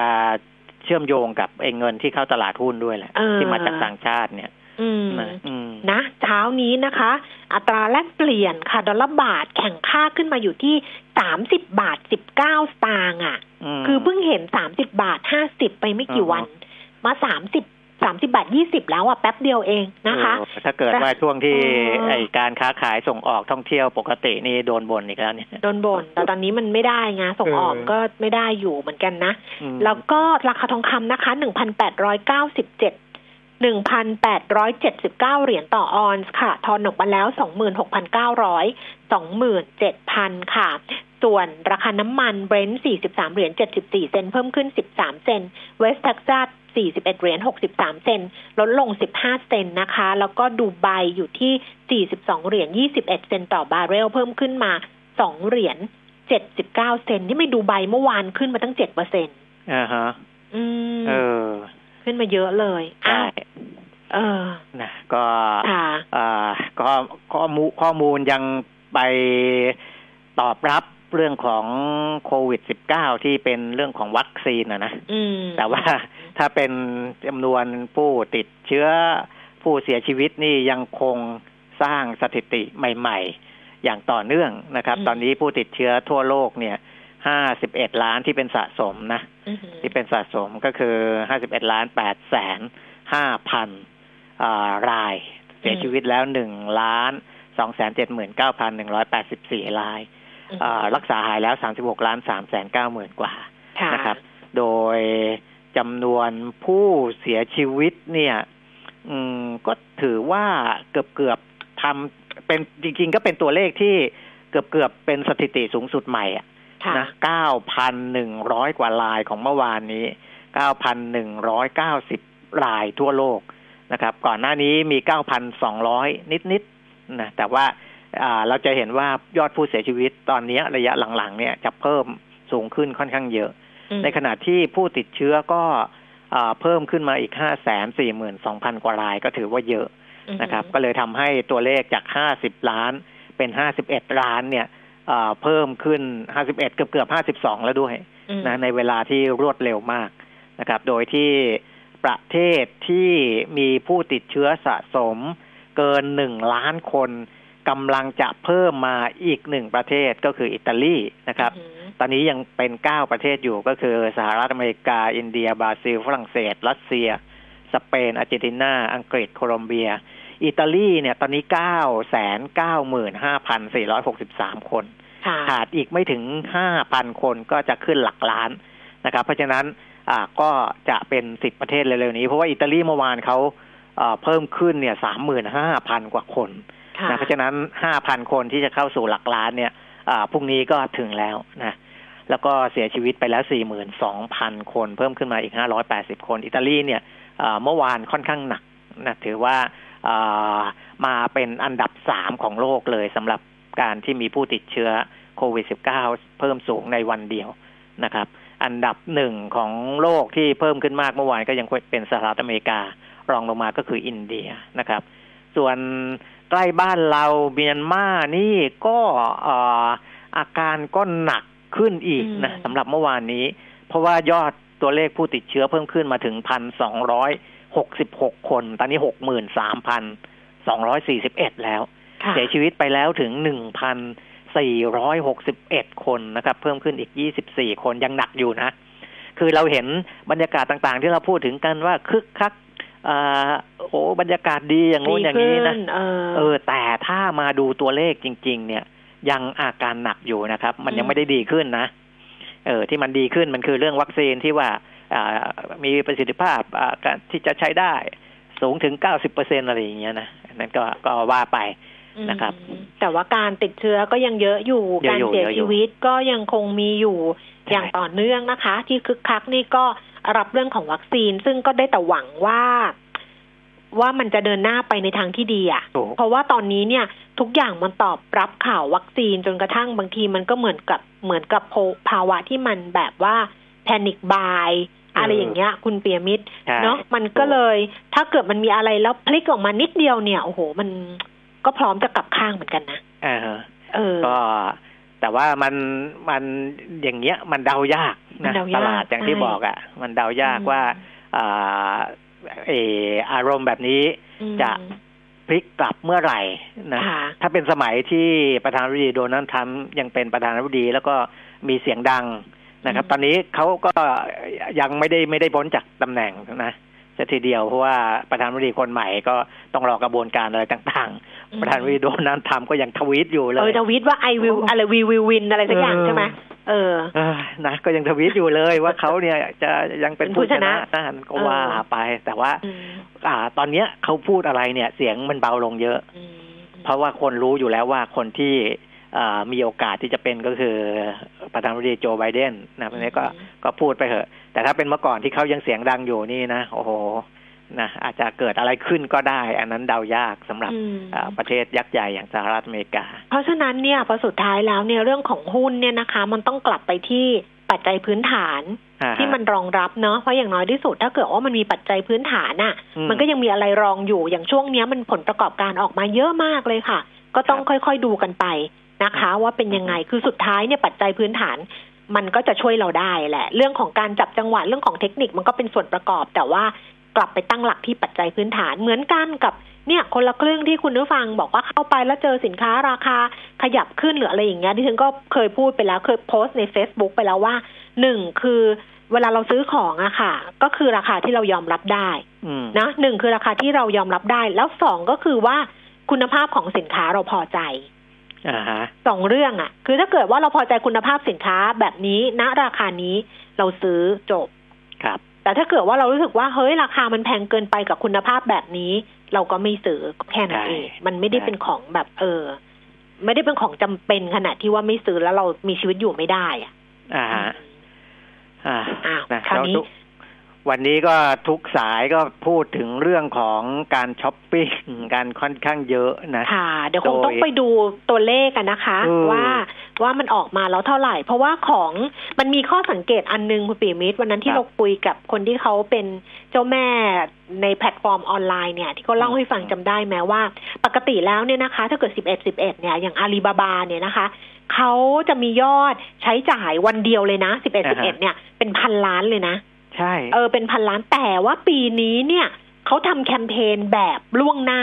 เชื่อมโยงกับไอ้เงินที่เข้าตลาดหุ้นด้วยแหละเออที่มาจากต่างชาติเนี่ยอืมนะอืมนะเช้านี้นะคะ อัตราแลกเปลี่ยนค่ะ ดอลลาร์บาทแข่งค่าขึ้นมาอยู่ที่สามสิบบาทสิบเก้าสตางค์อะมคือเพิ่งเห็นสามสิบบาทห้าสิบไปไม่กี่อ่าฮะวัน มาสามสิบ สามสิบาทยี่สิบแล้วอะแป๊บเดียวเองนะคะโอ้ถ้าเกิดว่าช่วงที่เออไอการค้าขายส่งออกท่องเที่ยวปกตินี่โดนบ่นอีกแล้วเนี่ยโดนบ่นแต่ตอนนี้มันไม่ได้ไงส่งออกเออก็ไม่ได้อยู่เหมือนกันนะอืมแล้วก็ราคาทองคำนะคะ1,897 1,879เหรียญต่อออนซ์ค่ะ ทอนออกมาแล้ว26,900 27,000ค่ะส่วนราคาน้ำมันเบรนท์43 เหรียญ 74 เซนต์เพิ่มขึ้น 13 เซนต์เวสต์เท็กซัส 41 เหรียญ 63 เซนต์ลดลง 15 เซนต์นะคะ แล้วก็ดูไบอยู่ที่ 42 เหรียญ 21 เซนต์ต่อบาร์เรล เพิ่มขึ้นมา 2 เหรียญ 79 เซนต์ที่ไม่ดูไบเมื่อวานขึ้นมาตั้ง 7เปอร์เซ็นต์อ่าฮะ อืมเออ ขึ้นมาเยอะเลยใช่อ้าวเออ นะ ก็ค่ะอ่าก็ข้อมูลข้อมูลยังไปตอบรับเรื่องของโควิด -19 ที่เป็นเรื่องของวัคซีนนะนะอืมแต่ว่าถ้าเป็นจำนวนผู้ติดเชื้อผู้เสียชีวิตนี่ยังคงสร้างสถิติใหม่ ๆ อย่างต่อเนื่องนะครับอืมตอนนี้ผู้ติดเชื้อทั่วโลกเนี่ย51ล้านที่เป็นสะสมนะอือหือที่เป็นสะสมก็คือ51ล้าน8แสน5,000อ่ารายเสียชีวิตแล้ว1ล้าน2 7 9 1 8 4รายอ่า รักษาหายแล้ว 36ล้าน3 9 0 0 0 0กว่าค่ะนะครับ โดยจำนวนผู้เสียชีวิตเนี่ยอืมก็ถือว่าเกือบเกือบๆทำเป็นจริง ๆ ก็เป็นตัวเลขที่เกือบเกือบๆเป็นสถิติสูงสุดใหม่อะค่ะนะเก้าพันหนึ่งร้อยกว่าลายของเมื่อวานนี้เก้าพันหนึ่งร้อยเก้าสิบลายทั่วโลกนะครับ ก่อนหน้านี้มีเก้าพันสองร้อยนิดๆนะแต่ว่าอ่า เราจะเห็นว่ายอดผู้เสียชีวิตตอนนี้ระยะหลังๆ เนี่ยจะเพิ่มสูงขึ้นค่อนข้างเยอะอืมในขณะที่ผู้ติดเชื้อก็อ่าเพิ่มขึ้นมาอีกห้าแสนสี่หมื่นสองพันกว่ารายก็ถือว่าเยอะนะครับ ก็เลยทำให้ตัวเลขจากห้าสิบล้านเป็นห้าสิบเอ็ดล้านเนี่ยอ่าเพิ่มขึ้นห้าสิบเอ็ดเกือบเกือบห้าสิบสองแล้วด้วยอืมนะในเวลาที่รวดเร็วมากนะครับ โดยที่ประเทศที่มีผู้ติดเชื้อสะสมเกินหนึ่งล้านคน กำลังจะเพิ่มมาอีกหนึ่งประเทศก็คืออิตาลีนะครับอืมตอนนี้ยังเป็นเก้าประเทศอยู่ก็คือสหรัฐอเมริกา อินเดีย บราซิล ฝรั่งเศส รัสเซีย สเปน อาร์เจนตินา อังกฤษ โคลอมเบีย อิตาลีเนี่ยตอนนี้เก้าแสนเก้าหมื่นห้าพันสี่ร้อยหกสิบสามคนค่ะขาดอีกไม่ถึงห้าพันคนก็จะขึ้นหลักล้านนะครับ เพราะฉะนั้นอ่าก็จะเป็นสิบประเทศเร็วๆนี้ เพราะว่าอิตาลีเมื่อวานเขาอ่าเพิ่มขึ้นเนี่ยสามหมื่นห้าพันกว่าคนค่ะ นะเพราะฉะนั้นห้าพันคนที่จะเข้าสู่หลักล้านเนี่ยพรุ่งนี้ก็ถึงแล้วนะแล้วก็เสียชีวิตไปแล้วสี่หมื่นสองพันคนเพิ่มขึ้นมาอีกห้าร้อยแปดสิบคน อิตาลีเนี่ยเมื่อวานค่อนข้างหนักนะถือว่าอ่ามาเป็นอันดับสามของโลกเลยสำหรับการที่มีผู้ติดเชื้อโควิด -19 เพิ่มสูงในวันเดียวนะครับ อันดับหนึ่งของโลกที่เพิ่มขึ้นมากเมื่อวานก็ยังเป็นสหรัฐอเมริกา รองลงมาก็คืออินเดียนะครับ ส่วน ใกล้บ้านเราเมียนมานี่ก็เอ่ออาการก็หนักขึ้นอีกนะอืมสำหรับเมื่อวานนี้ เพราะว่ายอดตัวเลขผู้ติดเชื้อเพิ่มขึ้นมาถึงพันสองร้อยหกสิบหกคน ตอนนี้หกหมื่นสามพันสองร้อยสี่สิบเอ็ดแล้วค่ะเสียชีวิตไปแล้วถึงหนึ่งพันสี่ร้อยหกสิบเอ็ดคนนะครับ เพิ่มขึ้นอีกยี่สิบสี่คนยังหนักอยู่นะ คือเราเห็นบรรยากาศต่างๆ ที่เราพูดถึงกันว่าคึกคักอ่า โอ้บรรยากาศดีอย่างงู้นอย่างนี้นะดีขึ้เออเออ แต่ถ้ามาดูตัวเลขจริง ๆ เนี่ย ยังอาการหนักอยู่นะครับ มันยังอืมไม่ได้ดีขึ้นนะเออที่มันดีขึ้นมันคือเรื่องวัคซีนที่ว่าอ่ามีประสิทธิภาพอ่าการที่จะใช้ได้สูงถึงเก้าสิบเปอร์เซ็นอะไรอย่างเงี้ยนะอันนั้นก็ก็ว่าไปนะครับอืมแต่ว่าการติดเชื้อก็ยังเยอะอยู่เยอะการอยู่เสียเยอะอยู่ชีวิตก็ยังคงมีอยู่ใช่อย่างต่อเนื่องนะคะ ที่คึกคักนี่ก็ รับเรื่องของวัคซีน ซึ่งก็ได้แต่หวังว่าว่ามันจะเดินหน้าไปในทางที่ดีอะ่ะถูกเพราะว่าตอนนี้เนี่ยทุกอย่างมันตอบรับข่าววัคซีนจนกระทั่งบางทีมันก็เหมือนกับเหมือนกับโพภาวะที่มันแบบว่าแพนิคบายอะไรอย่างเงี้ย คุณเปียมิตรใช่เนาะมันก็เลยถ้าเกิดมันมีอะไรแล้วพลิกออกมานิดเดียวเนี่ยโอ้โห มันก็พร้อมจะกลับข้างเหมือนกันนะอ่าฮะเออก็ แต่ว่ามันมันอย่างเงี้ยมันเดายากมันนะเดายากตลาดอย่างที่ใช่บอกอะ่ะ มันเดายากอืมว่าอ่าเอออารมณ์แบบนี้อืมจะพลิกกลับเมื่อไหร่นะค่ะถ้าเป็นสมัยที่ประธานาธิบดีโดนัลด์ทรัมป์ยังเป็นประธานาธิบดีแล้วก็มีเสียงดังนะครับอืมตอนนี้เขาก็ยังไม่ได้ไม่ได้พ้นจากตำแหน่งนะจะทีเดียวเพราะว่าประธานาธิบดีคนใหม่ก็ต้องรอกระบวนการอะไรต่างๆ ประธานาธิบดีโดนัลด์ทรัมป์ก็ยังทวีตอยู่เลเออยทวิตว่าไอวิวอะไรวิววิววินอะไรสักอย่างเออใช่ไหมเออเอ้ยนะก็ยังทวีตอยู่เลยว่าเขาเนี่ยจะยังเป็นเป็นผู้ผู้ชนะชนะนะก็ว่าเออไป แต่ว่าอืมอ่า ตอนเนี้ยเขาพูดอะไรเนี่ย เสียงมันเบาลงเยอะอืมเพราะว่าคนรู้อยู่แล้วว่าคนที่อ่ามีโอกาสที่จะเป็นก็คือประธานาธิบดีโจไบเดนนะเพราะฉะนี้นก็ก็พูดไปเถอะ แต่ถ้าเป็นเมื่อก่อนที่เขายังเสียงดังอยู่นี่นะ โอ้โห นะอาจจะเกิดอะไรขึ้นก็ได้ อันนั้นเดายากสำหรับอืมอ่าประเทศยักษ์ใหญ่อย่างสหรัฐอเมริกา เพราะฉะนั้นเนี่ยพอสุดท้ายแล้วเนี่ยเรื่องของหุ้นเนี่ยนะคะ มันต้องกลับไปที่ปัจจัยพื้นฐานอ่าฮะที่มันรองรับเนาะเพราะอย่างน้อยที่สุดถ้าเกิดว่ามันมีปัจจัยพื้นฐานอะอืมมันก็ยังมีอะไรรองอยู่อย่างช่วงเนี้ยมันผลประกอบการออกมาเยอะมากเลยค่ะ ก็ต้องครับค่อยๆดูกันไปนะคะ ว่าเป็นยังไงคือสุดท้ายเนี่ยปัจจัยพื้นฐานมันก็จะช่วยเราได้แหละ เรื่องของการจับจังหวะเรื่องของเทคนิคมันก็เป็นส่วนประกอบ แต่ว่า กลับไปตั้งหลักที่ปัจจัยพื้นฐานเหมือนกันกับเนี่ยคนละครึ่งที่คุณผู้ฟังบอกว่าเข้าไปแล้วเจอสินค้าราคาขยับขึ้นหรืออะไรอย่างเงี้ยดิฉันก็เคยพูดไปแล้วเคยโพสต์ใน Facebook ไปแล้วว่าหนึ่งคือเวลาเราซื้อของอะค่ะ ก็คือราคาที่เรายอมรับได้อืมนะหนึ่งคือราคาที่เรายอมรับได้ แล้วสองก็คือว่าคุณภาพของสินค้าเราพอใจอ่าฮะสองเรื่องอะคือถ้าเกิดว่าเราพอใจคุณภาพสินค้าแบบนี้ณราคานี้เราซื้อจบครับ แต่ถ้าเกิดว่าเรารู้สึกว่าเฮ้ยราคามันแพงเกินไปกับคุณภาพแบบนี้ เราก็ไม่ซื้อก็แค่นั้นใช่เองมันไม่ได้ใช่เป็นของแบบเออ ไม่ได้เป็นของจำเป็นขนาดที่ว่าไม่ซื้อแล้วเรามีชีวิตอยู่ไม่ได้อะอ่าฮะอ่าอ้าวนะคราวนี้แล้ วทุกวันนี้ก็ทุกสายก็พูดถึงเรื่องของการช้อปปิ้งการค่อนข้างเยอะนะค่ะ เดี๋ยวคงโดยต้องไปดูตัวเลขกันนะคะอืมว่าว่ามันออกมาแล้วเท่าไหร่ เพราะว่าของมันมีข้อสังเกตอันนึงคุณปีมิตรวันนั้นที่ครับเราคุยกับคนที่เขาเป็นเจ้าแม่ในแพลตฟอร์มออนไลน์เนี่ย ที่เขาเล่าให้ฟังอืมจำได้ไหมว่า ปกติแล้วเนี่ยนะคะ ถ้าเกิดสิบเอ็ดสิบเอ็ดเนี่ยอย่างอาลีบาบาเนี่ยนะคะเขาจะมียอดใช้จ่ายวันเดียวเลยนะสิบเอ็ดสิบเอ็ดเนี่ยเป็นพันล้านเลยนะ ใช่เออเป็นพันล้านแต่ว่าปีนี้เนี่ยเขาทำแคมเปญแบบล่วงหน้า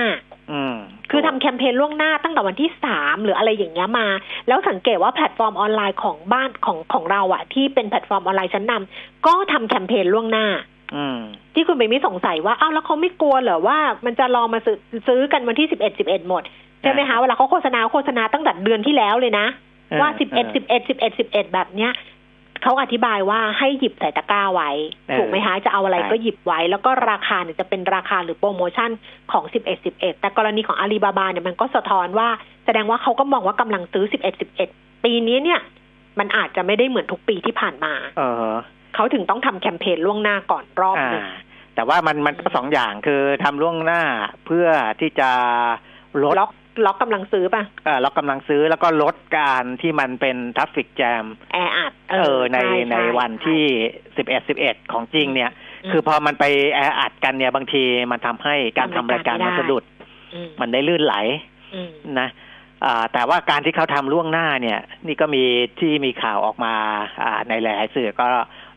อืมคือทำแคมเปญล่วงหน้าตั้งแต่วันที่สามหรืออะไรอย่างเงี้ยมา แล้วสังเกตว่าแพลตฟอร์มออนไลน์ของบ้านของของเราอะที่เป็นแพลตฟอร์มออนไลน์ชั้นนำก็ทำแคมเปญล่วงหน้าอืมที่คุณเบมี่สงสัยว่าอ้าวแล้วเขาไม่กลัวเหรอว่ามันจะรอมาซื้อซื้อกันวันที่สิบเอ็ดสิบเอ็ดหมด ใช่ไหมคะเวลาเขาโฆษณาโฆษณาตั้งแต่เดือนที่แล้วเลยนะเออว่าสิบเอ็ดเออสิบเอ็ดสิบเอ็ดสิบเอ็ดแบบเนี้ย เขาอธิบายว่าให้หยิบใส่ตะกร้าไว้เออถูกไหมคะจะเอาอะไรใช่ก็หยิบไว้ แล้วก็ราคาเนี่ยจะเป็นราคาหรือโปรโมชั่นของสิบเอ็ดสิบเอ็ดแต่กรณีของอาลีบาบาเนี่ยมันก็สะท้อนว่า แสดงว่าเขาก็มองว่ากำลังซื้อสิบเอ็ดสิบเอ็ดปีนี้เนี่ย มันอาจจะไม่ได้เหมือนทุกปีที่ผ่านมาเออเขาถึงต้องทำแคมเปญล่วงหน้าก่อนรอบอ่าหนึ่งแต่ว่ามันมันก็สองอย่างคือทำล่วงหน้าเพื่อที่จะลดล็อกล็อกกำลังซื้อป่ะเอ่อเรากำลังซื้อแล้วก็ลดการที่มันเป็น traffic jamแออัด เออในช่ในช่วันที่สิบเอ็ดสิบเอ็ดของจริงเนี่ยอืมคือพอมันไปแออัดกันเนี่ยบางทีมันทำให้การทำรายการมันสะดุดอืมมันได้ลื่นไหลอืมนะอ่าแต่ว่าการที่เขาทำล่วงหน้าเนี่ย นี่ก็มีที่มีข่าวออกมาอ่าในหลายๆสื่อก็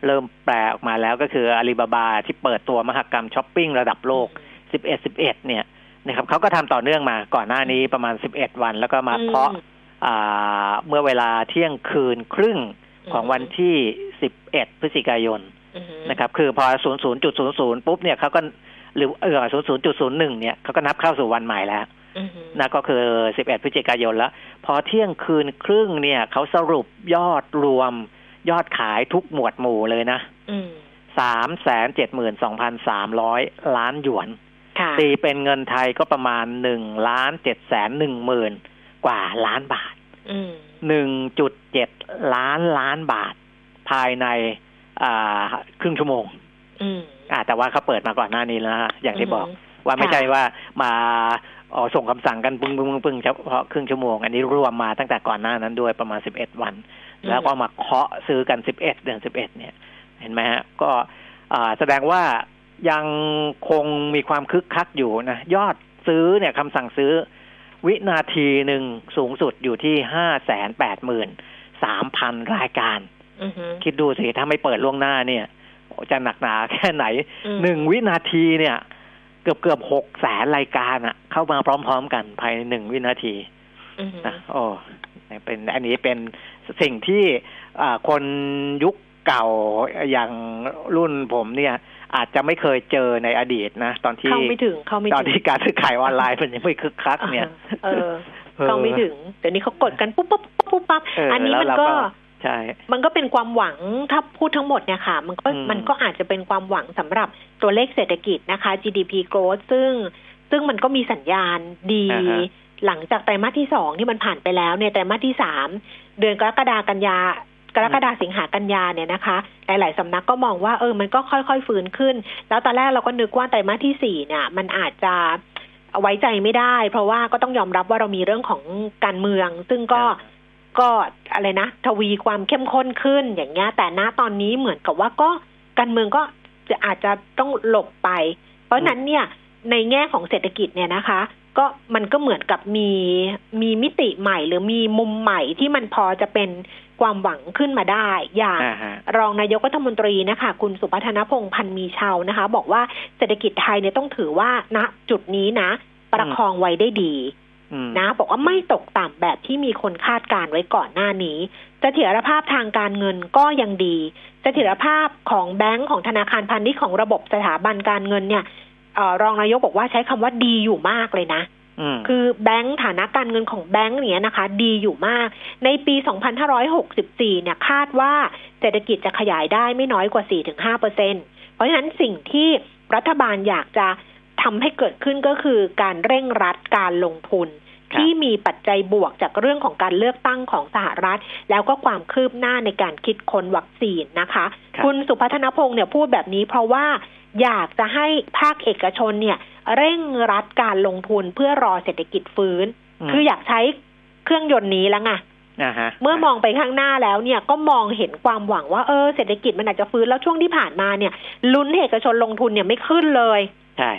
เริ่มแปลออกมาแล้วก็คืออาลีบาบาที่เปิดตัวมหกรรมช้อปปิ้งระดับโลก 11 11 เนี่ยนะครับเขาก็ทำต่อเนื่องมาก่อนหน้านี้ประมาณ 11 วัน แล้วก็มาเพาะอ่าเมื่อเวลาเที่ยงคืนครึ่ง ของวันที่11พฤศจิกายนอืมนะครับ คือพอ00.00ปุ๊บเนี่ยเขาก็หรือเออ00.01เนี่ยเขาก็นับเข้าสู่วันใหม่แล้วอืมนะก็คือ11พฤศจิกายนแล้ว พอเที่ยงคืนครึ่งเนี่ยเขาสรุปยอดรวมยอดขายทุกหมวดหมู่เลยนะอืมสามแสนเจ็ดหมื่นสองพันสามร้อยล้านหยวนอค่ะตีเป็นเงินไทยก็ประมาณหนึ่งล้านเจ็ดแสนหนึ่งหมื่นกว่าล้านบาทอืม หนึ่งจุดเจ็ดล้านล้านบาท ภายในอ่าครึ่งชั่วโมงอืมอ่าแต่ว่าเขาเปิดมาก่อนหน้านี้แล้วนะฮะอย่างที่บอกมว่าไม่ค่ะใช่ว่ามาเอ่อส่งคำสั่งกันปึ้งปึ้งปึ้งปึ้งเฉพาะครึ่งชั่วโมง อันนี้รวมมาตั้งแต่ก่อนหน้านั้นด้วยประมาณสิบเอ็ดวัน แล้วก็มาเคาะซื้อกันสิบเอ็ดเดือนสิบเอ็ดเนี่ย เห็นไหมฮะ ก็อ่าแสดงว่ายังคงมีความคึกคักอยู่นะ ยอดซื้อเนี่ยคำสั่งซื้อ วินาทีหนึ่งสูงสุดอยู่ที่ห้าแสนแปดหมื่นสามพันรายการอือฮึคิดดูสิ ถ้าไม่เปิดล่วงหน้าเนี่ย จะหนักหนาแค่ไหนอืมหนึ่งวินาทีเนี่ย เกือบเกือบหกแสนรายการอะเข้ามาพร้อม ๆ กันภายในหนึ่งวินาทีอือฮึนะโอ้เป็นอันนี้เป็นสิ่งที่อ่าคนยุคเก่าอย่างรุ่นผมเนี่ย อาจจะไม่เคยเจอในอดีตนะ ตอนที่เข้าไม่ถึงเข้าไม่ตอนถึงที่การซื้อขายออนไลน์มันยังไม่คึกคักเนี่ย เออเข้าไม่ถึงเดี๋ยวนี้เขากดกันปุ๊บปุ๊บปุ๊บปุ๊บปั๊บเอออันนี้แล้วมันเราก็ก็ใช่มันก็เป็นความหวังถ้าพูดทั้งหมดเนี่ยค่ะ มันก็อืมมันก็อาจจะเป็นความหวังสำหรับตัวเลขเศรษฐกิจนะคะ GDP growth ซึ่งซึ่งมันก็มีสัญญาณดีอ่าฮะหลังจากไตรมาสที่สองที่มันผ่านไปแล้วเนี่ยไตรมาสที่สามเดือนกรกฎากันยา กรกฎาสิงหากันยาเนี่ยนะคะ หลาย ๆสำนักก็มองว่าเออมันก็ค่อยๆฟื้นขึ้น แล้วตอนแรกเราก็นึกว่าไตรมาสที่สี่เนี่ย มันอาจจะไว้ใจไม่ได้ เพราะว่าก็ต้องยอมรับว่าเรามีเรื่องของการเมือง ซึ่งก็ก็อะไรนะทวีความเข้มข้นขึ้นอย่างเงี้ย แต่ณตอนนี้เหมือนกับว่าก็การเมืองก็จะอาจจะต้องหลบไป เพราะนั้นเนี่ยในแง่ของเศรษฐกิจเนี่ยนะคะ ก็มันก็เหมือนกับมีมีมิติใหม่ หรือมีมุมใหม่ที่มันพอจะเป็น ความหวังขึ้นมาได้ อย่างอ่าฮะรองนายกรัฐมนตรีนะคะ คุณสุพัฒนพงษ์พันธ์มีชาวนะคะ บอกว่าเศรษฐกิจไทยเนี่ยต้องถือว่าณจุดนี้นะ ประคองไว้ได้ดีอืมนะบอกว่าไม่ตกต่ำแบบที่มีคนคาดการไว้ก่อนหน้านี้เสถียรภาพทางการเงินก็ยังดีเสถียรภาพของแบงก์ของธนาคารพาณิชย์ของระบบสถาบันการเงินเนี่ยเออรองนายกบอกว่าใช้คำว่าดีอยู่มากเลยนะอืม คือแบงก์ฐานะการเงินของแบงก์เนี่ยนะคะ ดีอยู่มาก ในปี 2564 เนี่ยคาดว่าเศรษฐกิจจะขยายได้ไม่น้อยกว่า 4-5เปอร์เซ็นเพราะฉะนั้นสิ่งที่รัฐบาลอยากจะทำให้เกิดขึ้นก็คือการเร่งรัดการลงทุนครับที่มีปัจจัยบวกจากเรื่องของการเลือกตั้งของสหรัฐ แล้วก็ความคืบหน้าในการคิดค้นวัคซีนนะคะครับคุณสุพัฒนพงศ์เนี่ยพูดแบบนี้เพราะว่าอยากจะให้ภาคเอกชนเนี่ย เร่งรัดการลงทุนเพื่อรอเศรษฐกิจฟื้น คืออยากใช้เครื่องยนต์นี้แล้วไงอ่าฮะเมื่อมองไปข้างหน้าแล้วเนี่ยก็มองเห็นความหวังว่าเออเศรษฐกิจมันอาจจะฟื้นแล้วช่วงที่ผ่านมาเนี่ย ลุ้นให้เอกชนลงทุนเนี่ยไม่ขึ้นเลยใช่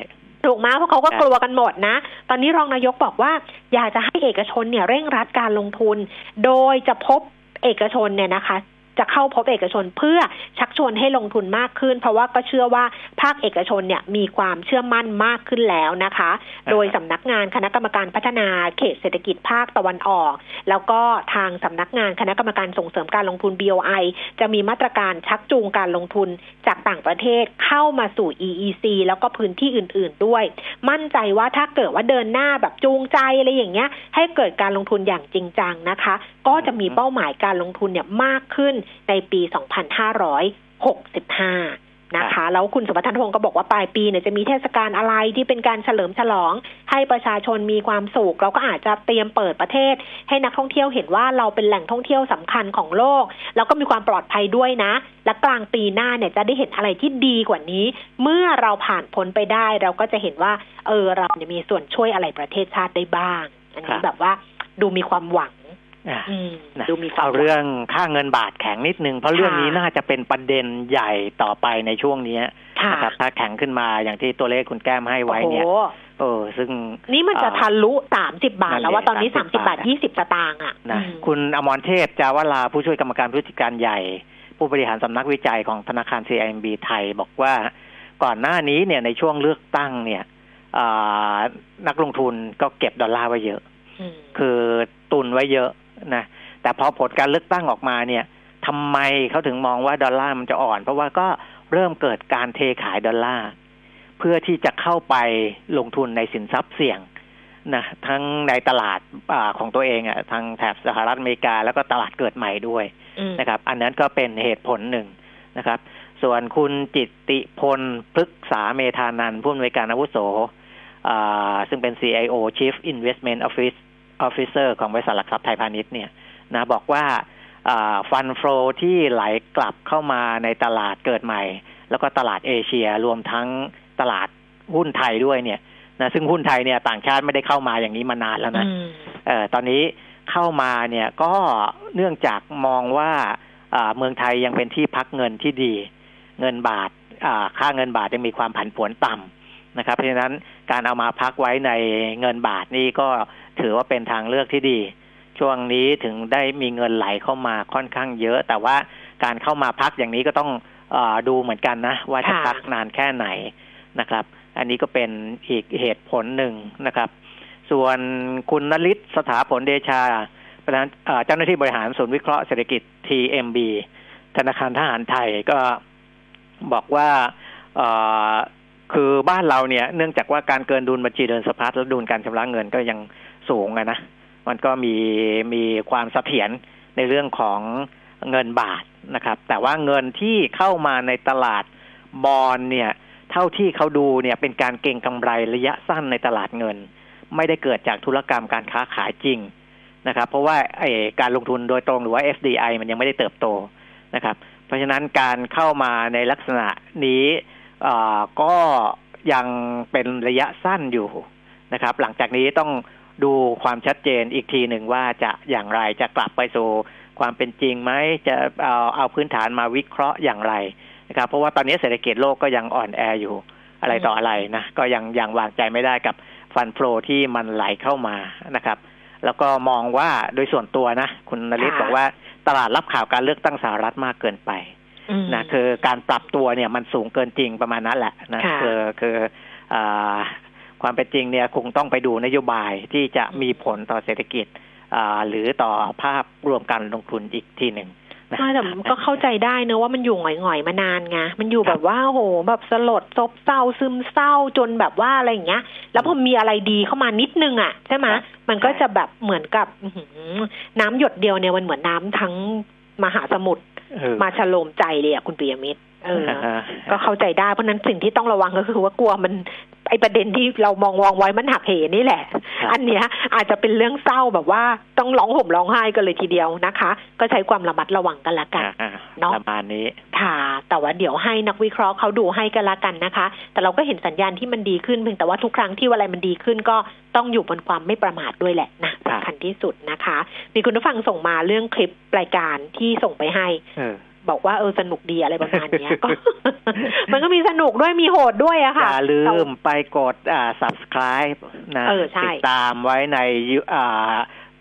ถูกไหมเพราะเขาก็ครับกลัวกันหมดนะ ตอนนี้รองนายกบอกว่า อยากจะให้เอกชนเนี่ยเร่งรัดการลงทุน โดยจะพบเอกชนเนี่ยนะคะ จะเข้าพบเอกชนเพื่อชักชวนให้ลงทุนมากขึ้น เพราะว่าก็เชื่อว่าภาคเอกชนเนี่ยมีความเชื่อมั่นมากขึ้นแล้วนะคะอ่าโดยสำนักงานคณะกรรมการพัฒนาเขตเศรษฐกิจภาคตะวันออก แล้วก็ทางสำนักงานคณะกรรมการส่งเสริมการลงทุน BOI จะมีมาตรการชักจูงการลงทุนจากต่างประเทศเข้ามาสู่ EEC แล้วก็พื้นที่อื่น ๆด้วย มั่นใจว่าถ้าเกิดว่าเดินหน้าแบบจูงใจอะไรอย่างเงี้ย ให้เกิดการลงทุนอย่างจริงจังนะคะ ก็จะมีเป้าหมายการลงทุนเนี่ยมากขึ้นในปี 2565นะคะแล้วคุณสุพัฒนพงศ์ก็บอกว่าปลายปีเนี่ยจะมีเทศกาลอะไรที่เป็นการเฉลิมฉลอง ให้ประชาชนมีความสุขเราก็อาจจะเตรียมเปิดประเทศ ให้นักท่องเที่ยวเห็นว่าเราเป็นแหล่งท่องเที่ยวสำคัญของโลก แล้วก็มีความปลอดภัยด้วยนะ และกลางปีหน้าเนี่ยจะได้เห็นอะไรที่ดีกว่านี้ เมื่อเราผ่านพ้นไปได้ เราก็จะเห็นว่า เออเราเนี่ยมีส่วนช่วยอะไรประเทศชาติได้บ้าง อันครันี้บแบบว่าดูมีความหวังอ่าอืมนะ ดูมีความเอาหวังเรื่องค่าเงินบาทแข็งนิดนึง เพราะเรื่องนี้ค่ะน่าจะเป็นประเด็นใหญ่ต่อไปในช่วงนี้ค่ะนะครับถ้าแข็งขึ้นมาอย่างที่ตัวเลขคุณแก้มให้ไว้โอ้โหเนี่ยเออซึ่งนี่มันจะเอ่อทะลุสามสิบาท แล้วว่าตอนนี้นั่สามนสิแหละบาทยี่สิบสตางค์อะนะอืมคุณอมรเทพจาวลาผู้ช่วยกรรมการผู้จัดการใหญ่ ผู้บริหารสำนักวิจัยของธนาคาร CIMB ไทยบอกว่าก่อนหน้านี้เนี่ยในช่วงเลือกตั้งเนี่ยอ่านักลงทุนก็เก็บดอลลาร์ไว้เยอะอืมคือตุนไว้เยอะ นะแต่พอผลการเลือกตั้งออกมาเนี่ยทำไมเขาถึงมองว่าดอลลาร์มันจะอ่อน เพราะว่าก็เริ่มเกิดการเทขายดอลลาร์เพื่อที่จะเข้าไปลงทุนในสินทรัพย์เสี่ยงนะทั้งในตลาดอาของตัวเองอะ่ะทางแถบสหรัฐอเมริกาแล้วก็ตลาดเกิดใหม่ด้วยอืมนะครับ อันนั้นก็เป็นเหตุผลหนึ่งนะครับ ส่วนคุณจิตติพลพฤกษาเมธานันท์ผู้อำนวยการอาวุโสอ่าซึ่งเป็น CIO Chief Investment Office Officer ของบริษัทหลักทรัพย์ไทยพาณิชย์เนี่ยนะบอกว่าฟันโฟที่ไหลกลับเข้ามาในตลาดเกิดใหม่ แล้วก็ตลาดเอเชียรวมทั้งตลาดหุ้นไทยด้วยเนี่ยนะซึ่งหุ้นไทยเนี่ยต่างชาติไม่ได้เข้ามาอย่างนี้มานานแล้วนะอืมเออตอนนี้เข้ามาเนี่ยก็เนื่องจากมองว่าอ่าเมืองไทยยังเป็นที่พักเงินที่ดี เงินบาทอ่าค่าเงินบาทยังมีความผันผวนต่ำนะครับ เพราะฉะนั้นการเอามาพักไว้ในเงินบาทนี่ก็ ถือว่าเป็นทางเลือกที่ดี ช่วงนี้ถึงได้มีเงินไหลเข้ามาค่อนข้างเยอะ แต่ว่าการเข้ามาพักอย่างนี้ก็ต้องอดูเหมือนกันนะ ว่าจะพักนานแค่ไหนนะครับ อันนี้ก็เป็นอีกเหตุผลหนึ่งนะครับ ส่วนคุณนลิศสถาผลเดชาประธานเจ้าหน้าที่บริหารศูนย์วิเคราะห์เศรษฐกิจ TMB ธนาคารทหารไทยก็บอกว่าคือบ้านเราเนี่ย เนื่องจากว่าการเกินดุลบัญชีเดินสะพัดและดุลการชำระเงินก็ยัง สูงอะนะมันก็มีมีความเสถียรในเรื่องของเงินบาทนะครับ แต่ว่าเงินที่เข้ามาในตลาดบอลเนี่ย เท่าที่เขาดูเนี่ยเป็นการเก็งกำไรระยะสั้นในตลาดเงิน ไม่ได้เกิดจากธุรกรรมการค้าขายจริงนะครับ เพราะว่าไอการลงทุนโดยตรงหรือว่า FDI มันยังไม่ได้เติบโตนะครับ เพราะฉะนั้นการเข้ามาในลักษณะนี้อ่อก็ยังเป็นระยะสั้นอยู่นะครับ หลังจากนี้ต้อง ดูความชัดเจนอีกทีหนึ่งว่าจะอย่างไรจะกลับไปสู่ความเป็นจริงไหมจะเอาเอาพื้นฐานมาวิเคราะห์อย่างไรนะครับเพราะว่าตอนนี้เศรษฐกิจโลกก็ยังอ่อนแออยู่อะไรต่ออะไรนะก็ยังยังวางใจไม่ได้กับฟันโฟลที่มันไหลเข้ามานะครับ แล้วก็มองว่าโดยส่วนตัวนะ คุณนริศค่ะบอกว่าตลาดรับข่าวการเลือกตั้งสหรัฐมากเกินไปอืมนะคือการปรับตัวเนี่ยมันสูงเกินจริงประมาณนั้นแหละนะค่ะคือคืออา ความเป็นจริงเนี่ยคงต้องไปดูนโยบายที่จะมีผลต่อเศรษฐกิจอ่าหรือต่อภาพรวมการลงทุนอีกทีหนึ่งนะไม่แต่มันก็เข้าใจได้เนอะว่ามันอยู่หงอยๆมานานไงมันอยู่แบบว่าโหแบบสลดซบเศร้าซึมเศร้าจนแบบว่าอะไรอย่างเงี้ย แล้วพอมีอะไรดีเข้ามานิดนึงอะใช่ไหมครับมันก็จะแบบเหมือนกับอื้อหือน้ำหยดเดียวเนี่ยมันเหมือนน้ำทั้งมหาสมุทรเออมาฉโลมใจเลยอะคุณปิยมิตร เอออ่าฮะก็เข้าใจได้เพราะฉะนั้นสิ่งที่ต้องระวังก็คือว่ากลัวมันไอประเด็นที่เรามองวองไว้มันหักเหนี่แหละครับอันเนี้ยอาจจะเป็นเรื่องเศร้าแบบว่าต้องร้องห่มร้องไห้กันเลยทีเดียวนะคะ ก็ใช้ความระมัดระวังกันละกันอ่าเนาะประมาณนี้ค่ะแต่ว่าเดี๋ยวให้นักวิเคราะห์เขาดูให้กันละกันนะคะ แต่เราก็เห็นสัญญาณที่มันดีขึ้นเพียงแต่ว่าทุกครั้งที่อะไรมันดีขึ้นก็ต้องอยู่บนความไม่ประมาทด้วยแหละนะครับสำคัญที่สุดนะคะ มีคุณผู้ฟังส่งมาเรื่องคลิปรายการที่ส่งไปให้เออ บอกว่าเออสนุกดีอะไรประมาณเนี้ยก็มันก็มีสนุกด้วยมีโหดด้วยอะอค่ะย่าลืแต่มไปกดอ่า subscribe นะเออใช่ติดตามไว้ในยูอ่า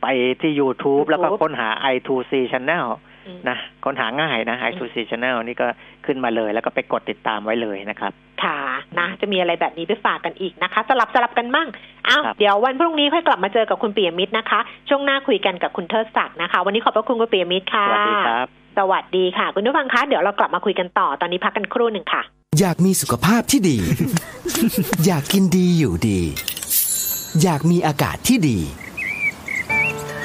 ไปที่ YouTube แล้วก็ YouTube ค้นหา i2c channel อืมนะค้นหาง่ายนะ i2c channel นี่ก็ขึ้นมาเลย แล้วก็ไปกดติดตามไว้เลยนะครับ ค่ะนะจะมีอะไรแบบนี้ไปฝากกันอีกนะคะ สลับสลับกันมั่งอ้าวครับเดี๋ยววันพรุ่งนี้ค่อยกลับมาเจอกับคุณปียมิตรนะคะ ช่วงหน้าคุยกันกับคุณเทิดศักดิ์นะคะ วันนี้ขอบพระคุณคุณปียมิตรค่ะสวัสดีครับ สวัสดีค่ะ คุณผู้ฟังคะ เดี๋ยวเรากลับมาคุยกันต่อตอนนี้พักกันครู่หนึ่งค่ะ อยากมีสุขภาพที่ดี อยากกินดีอยู่ดี อยากมีอากาศที่ดี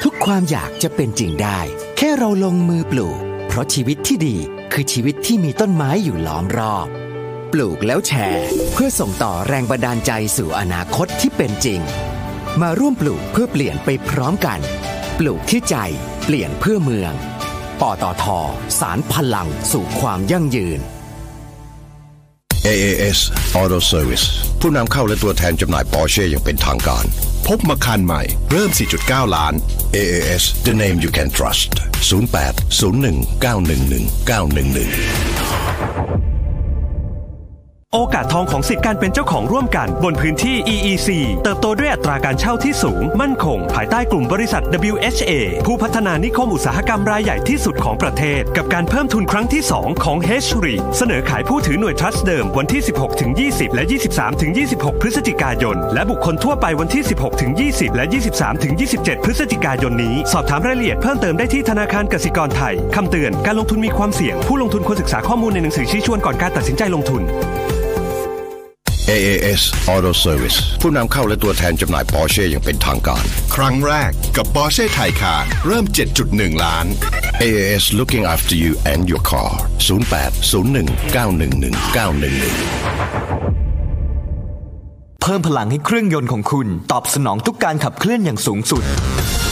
ทุกความอยากจะเป็นจริงได้ แค่เราลงมือปลูก เพราะชีวิตที่ดีคือชีวิตที่มีต้นไม้อยู่ล้อมรอบ ปลูกแล้วแชร์ เพื่อส่งต่อแรงบันดาลใจสู่อนาคตที่เป็นจริง มาร่วมปลูกเพื่อเปลี่ยนไปพร้อมกัน ปลูกที่ใจเปลี่ยนเพื่อเมือง ปตทสารพลังสู่ความยั่งยืน AAS Auto Service ผู้นำเข้าและตัวแทนจำหน่ายปอร์เช่อย่างเป็นทางการ พบมาคันใหม่ เริ่ม 4.9 ล้าน AAS the name you can trust 08 01 911 911 โอกาสทองของสิทธิการเป็นเจ้าของร่วมกัน บนพื้นที่ EEC เติบโตด้วยอัตราการเช่าที่สูง มั่นคง ภายใต้กลุ่มบริษัท WHA ผู้พัฒนานิคมอุตสาหกรรมรายใหญ่ที่สุดของประเทศ กับการเพิ่มทุนครั้งที่ 2 ของ h r e เสนอขายผู้ถือหน่วยทรัสต์เดิมวันที่ 16ถึง20 และ 23ถึง26 พฤศจิกายน และบุคคลทั่วไปวันที่ 16ถึง20 และ 23ถึง27 พฤศจิกายนนี้ สอบถามรายละเอียดเพิ่มเติมได้ที่ธนาคารกสิกรไทยคำเตือนการลงทุนมีความเสี่ยง ผู้ลงทุนควรศึกษาข้อมูลในหนังสือชี้ชวนก่อนการตัดสินใจลงทุน AAS Auto Service ผู้นำเข้าและตัวแทนจำหน่ายปอร์เช่อย่างเป็นทางการ ครั้งแรกกับ Porsche Taycan เริ่ม 7.1 ล้าน AAS looking after you and your car 08 01 911 911 เพิ่มพลังให้เครื่องยนต์ของคุณ ตอบสนองทุกการขับเคลื่อนอย่างสูงสุด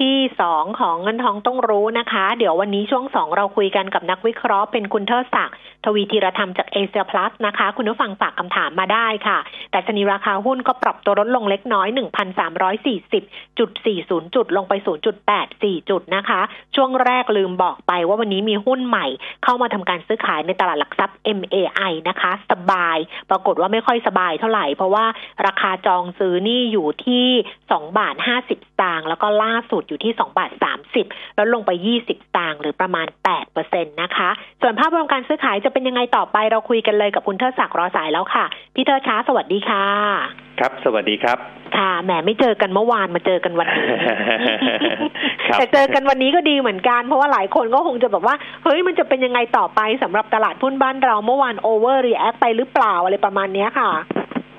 ที่สองของเงินทองต้องรู้นะคะ เดี๋ยววันนี้ช่วงสองเราคุยกันกับนักวิเคราะห์เป็นคุณเทิดศักดิ์ ทวีธีรธรรมจากเอเชียพลัสนะคะ คุณผู้ฟังฝากคำถามมาได้ค่ะ แต่ชนีราคาหุ้นก็ปรับตัวลดลงเล็กน้อย 1,340.40 จุดลงไป 0.84 จุดนะคะ ช่วงแรกลืมบอกไปว่าวันนี้มีหุ้นใหม่ เข้ามาทำการซื้อขายในตลาดหลักทรัพย์ MAI นะคะ สบาย ปรากฏว่าไม่ค่อยสบายเท่าไหร่ เพราะว่าราคาจองซื้อนี่อยู่ที่2บาท50สตางค์แล้วก็ล่าสุดอยู่ที่2บาท30แล้วลงไป 20สตางค์หรือประมาณ8%นะคะ ส่วนภาพรวมการซื้อขายจะเป็นยังไงต่อไปเราคุยกันเลยกับคุณเทิดศักดิ์รอสายแล้วค่ะ พี่เทิดช้าสวัสดีค่ะ ครับ สวัสดีครับ ค่ะแหมไม่เจอกันเมื่อวานมาเจอกันวันนี้ครับแต่เจอกันวันนี้ก็ดีเหมือนกัน เพราะว่าหลายคนก็คงจะแบบว่า เฮ้ยมันจะเป็นยังไงต่อไปสำหรับตลาดหุ้นบ้านเราเมื่อวาน overreact ไปหรือเปล่าอะไรประมาณเนี้ยค่ะ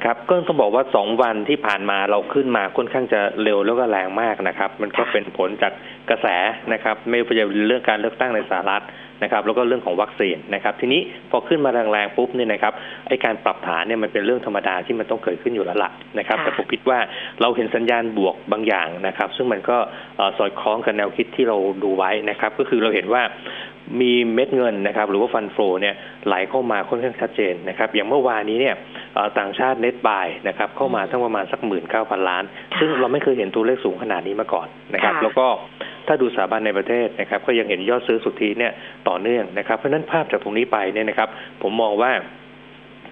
ครับก็ต้องบอกว่าสองวันที่ผ่านมาเราขึ้นมาค่อนข้างจะเร็วแล้วก็แรงมากนะครับ มันก็เป็นผลจากกระแสนะครับ ไม่ว่าจะเป็นเรื่องการเลือกตั้งในสหรัฐ นะครับแล้วก็เรื่องของวัคซีนนะครับ ทีนี้พอขึ้นมาแรงๆปุ๊บเนี่ยนะครับไอการปรับฐานเนี่ยมันเป็นเรื่องธรรมดาที่มันต้องเกิดขึ้นอยู่แล้วล่ะนะครับแต่ผมคิดว่าเราเห็นสัญญาณบวกบางอย่างนะครับ ซึ่งมันก็เอ่อสอดคล้องกับแนวคิดที่เราดูไว้นะครับ ก็คือเราเห็นว่ามีเม็ดเงินนะครับหรือว่าฟันโฟเนี่ยไหลเข้ามาค่อนข้างชัดเจนนะครับอย่างเมื่อวานนี้เนี่ยเอ่อต่างชาติเน็ตบายนะครับเข้ามาทั้งประมาณสักหมื่นเก้าพันล้าน ซึ่งเราไม่เคยเห็นตัวเลขสูงขนาดนี้มาก่อนนะครับค่ะแล้วก็ ถ้าดูสถาบันในประเทศนะครับก็ยังเห็นยอดซื้อสุทธิเนี่ยต่อเนื่องนะครับเพราะฉะนั้นภาพจากตรงนี้ไปเนี่ยนะครับ ผมมองว่า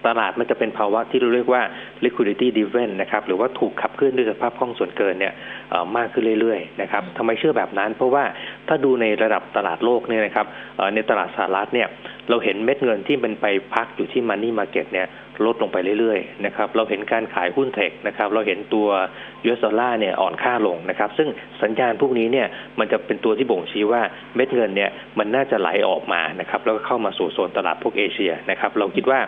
ตลาดมันจะเป็นภาวะที่เราเรียกว่า liquidity driven นะครับหรือว่าถูกขับเคลื่อนด้วยสภาพคล่องส่วนเกินเนี่ยมากขึ้นเรื่อยๆนะครับทำไมเชื่อแบบนั้น เพราะว่าถ้าดูในระดับตลาดโลกเนี่ยนะครับในตลาดสหรัฐเนี่ยเราเห็นเม็ดเงินที่เป็นไปพักอยู่ที่ money market เนี่ย ลดลงไปเรื่อยๆนะครับเราเห็นการขายหุ้นเทคนะครับเราเห็นตัว US ดอลลาร์เนี่ยอ่อนค่าลงนะครับ ซึ่งสัญญาณพวกนี้เนี่ยมันจะเป็นตัวที่บ่งชี้ว่าเม็ดเงินเนี่ยมันน่าจะไหลออกมานะครับแล้วก็เข้ามาสู่โซนตลาดพวกเอเชียนะครับเราคิดว่า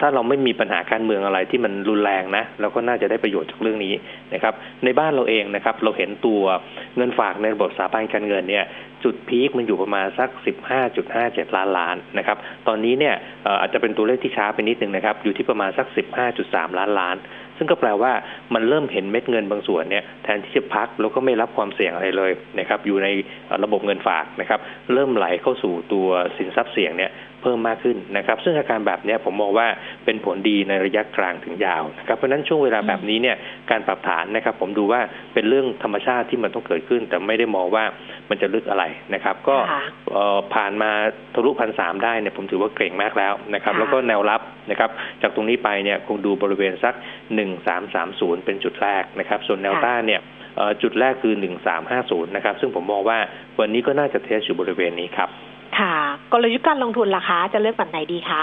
ถ้าเราไม่มีปัญหาการเมืองอะไรที่มันรุนแรงนะเราก็น่าจะได้ประโยชน์จากเรื่องนี้นะครับในบ้านเราเองนะครับเราเห็นตัวเงินฝากในระบบสถาบันการเงินเนี่ย จุดพีคมันอยู่ประมาณสัก 15.57 ล้านล้านนะครับ ตอนนี้เนี่ยอาจจะเป็นตัวเลขที่ช้าไปนิดนึงนะครับ อยู่ที่ประมาณสัก 15.3 ล้านล้าน ซึ่งก็แปลว่ามันเริ่มเห็นเม็ดเงินบางส่วนเนี่ยแทนที่จะพักแล้วก็ไม่รับความเสี่ยงอะไรเลยนะครับ อยู่ในระบบเงินฝากนะครับ เริ่มไหลเข้าสู่ตัวสินทรัพย์เสี่ยงเนี่ย เพิ่มมากขึ้นนะครับ ซึ่งอาการแบบเนี้ยผมมองว่าเป็นผลดีในระยะกลางถึงยาวนะครับเพราะฉะนั้นช่วงเวลาแบบนี้เนี่ยการปรับฐานนะครับ ผมดูว่าเป็นเรื่องธรรมชาติที่มันต้องเกิดขึ้น แต่ไม่ได้มองว่ามันจะลึกอะไรนะครับ ก็ค่ะเอ่อผ่านมาทะลุพันสามได้เนี่ยผมถือว่าเก่งมากแล้วนะครับค่ะแล้วก็แนวรับนะครับ จากตรงนี้ไปเนี่ยคงดูบริเวณสักหนึ่งสามสามศูนย์เป็นจุดแรกนะครับ ส่วนแนวต้านเนี่ยเอ่อจุดแรกคือหนึ่งสามห้าศูนย์นะครับ ซึ่งผมมองว่าวันนี้ก็น่าจะเทสอยู่บริเวณนี้ครับ ค่ะก ลยุทธ์การลงทุนล่ะคะ จะเลือกแบบไหนดีคะ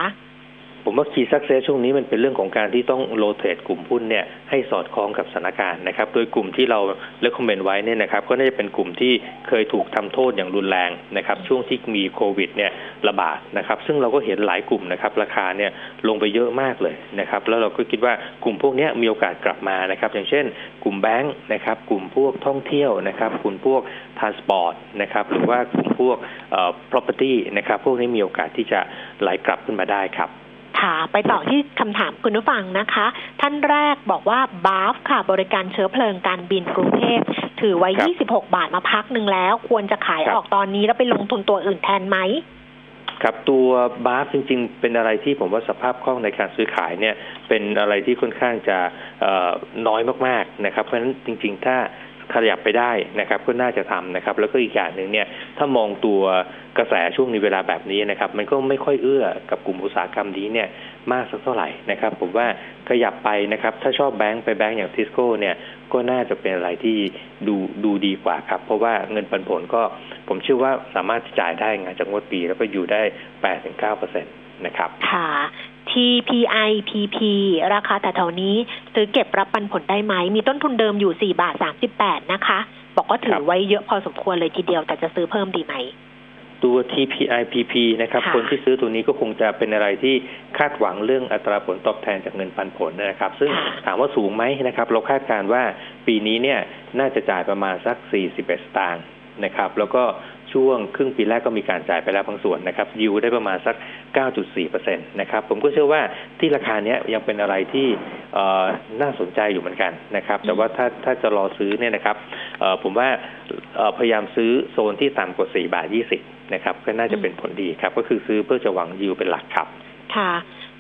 ผมว่า key success ช่วงนี้มันเป็นเรื่องของการที่ต้องโ t เ t กลุ่มหุ้นเนี่ยให้สอดคล้องกับสถานการณ์นะครับ โดยกลุ่มที่เราเล c คอมเมนต์ไว้เนี่ยนะครับ ก็น่าจะเป็นกลุ่มที่เคยถูกทำโทษอย่างรุนแรงนะครับ ช่วงที่มีโควิดเนี่ยระบาดนะครับ ซึ่งเราก็เห็นหลายกลุ่มนะครับ ราคาเนี่ยลงไปเยอะมากเลยนะครับ แล้วเราก็คิดว่ากลุ่มพวกนี้มีโอกาสกลับมานะครับ อย่างเช่น กลุ่มแบงค์นะครับ กลุ่มพวกท่องเที่ยวนะครับ กลุ่มพวก transport นะครับ หรือว่ากลุ่มพวกเอ่อ property นะครับ พวกนี้มีโอกาสที่จะไหลกลับขึ้นมาได้ครับ ค่ะ ไปต่อที่คำถามคุณผู้ฟังนะคะ ท่านแรกบอกว่าบาฟค่ะ บริการเชื้อเพลิงการบินกรุงเทพถือไว้ครับ26 บาทมาพักหนึ่งแล้ว ควรจะขายครับออกตอนนี้แล้วไปลงทุนตัวอื่นแทนไหมครับตัวบาฟจริง ๆ เป็นอะไรที่ผมว่าสภาพคล่องในการซื้อขายเนี่ยเป็นอะไรที่ค่อนข้างจะน้อยมากๆนะครับเพราะฉะนั้นจริง ๆ ถ้า ขยับไปได้นะครับก็น่าจะทำนะครับ แล้วก็อีกอย่างหนึ่งเนี่ยถ้ามองตัวกระแสช่วงในเวลาแบบนี้นะครับ มันก็ไม่ค่อยเอื้อกับกลุ่มอุตสาหกรรมนี้เนี่ยมากสักเท่าไหร่นะครับ ผมว่าขยับไปนะครับ ถ้าชอบแบงก์ไปแบงก์อย่างทิสโก้เนี่ยก็น่าจะเป็นอะไรที่ดูดูดีกว่าครับ เพราะว่าเงินปันผลก็ผมเชื่อว่าสามารถจ่ายได้งานจากงวดปี แล้วก็อยู่ได้แปดถึงเก้าเปอร์เซ็นต์นะครับ ค่ะ TPI PP ราคาแต่แถวนี้ ซื้อเก็บรับปันผลได้ไหม มีต้นทุนเดิมอยู่สี่บาทสามสิบแปดนะคะ บอกว่าถือไว้เยอะพอสมควรเลยทีเดียว แต่จะซื้อเพิ่มดีไหม ตัว TPI PP นะครับ คนที่ซื้อตัวนี้ก็คงจะเป็นอะไรที่คาดหวังเรื่องอัตราผลตอบแทนจากเงินปันผลนะครับ ซึ่งถามว่าสูงไหมนะครับ เราคาดการว่าปีนี้เนี่ยน่าจะจ่ายประมาณสัก 41 สตางค์นะครับ แล้วก็ ช่วงครึ่งปีแรกก็มีการจ่ายไปแล้วบางส่วนนะครับยิวได้ประมาณสัก 9.4%นะครับผมก็เชื่อว่าที่ราคาเนี้ยยังเป็นอะไรที่น่าสนใจอยู่เหมือนกันนะครับ แต่ว่าถ้าถ้าจะรอซื้อเนี่ยนะครับผมว่าพยายามซื้อโซนที่ต่ำกว่า 4 บาท 20 นะครับ ก็น่าจะเป็นผลดีครับ ก็คือซื้อเพื่อจะหวังยิวเป็นหลักครับ ค่ะ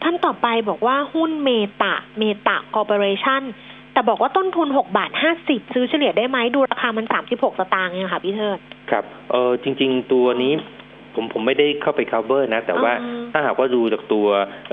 ท่านต่อไปบอกว่าหุ้นเมตาเมตาคอร์ปอเรชั่น แต่บอกว่าต้นทุนหกบาทห้าสิบซื้อเฉลี่ยได้ไหมดูราคามันสามสิบหกสตางค์เองค่ะพี่เทิดครับเออจริง ๆ ตัวนี้ผมผมไม่ได้เข้าไป cover นะ แต่ว่าถ้าหากว่าดูจากตัว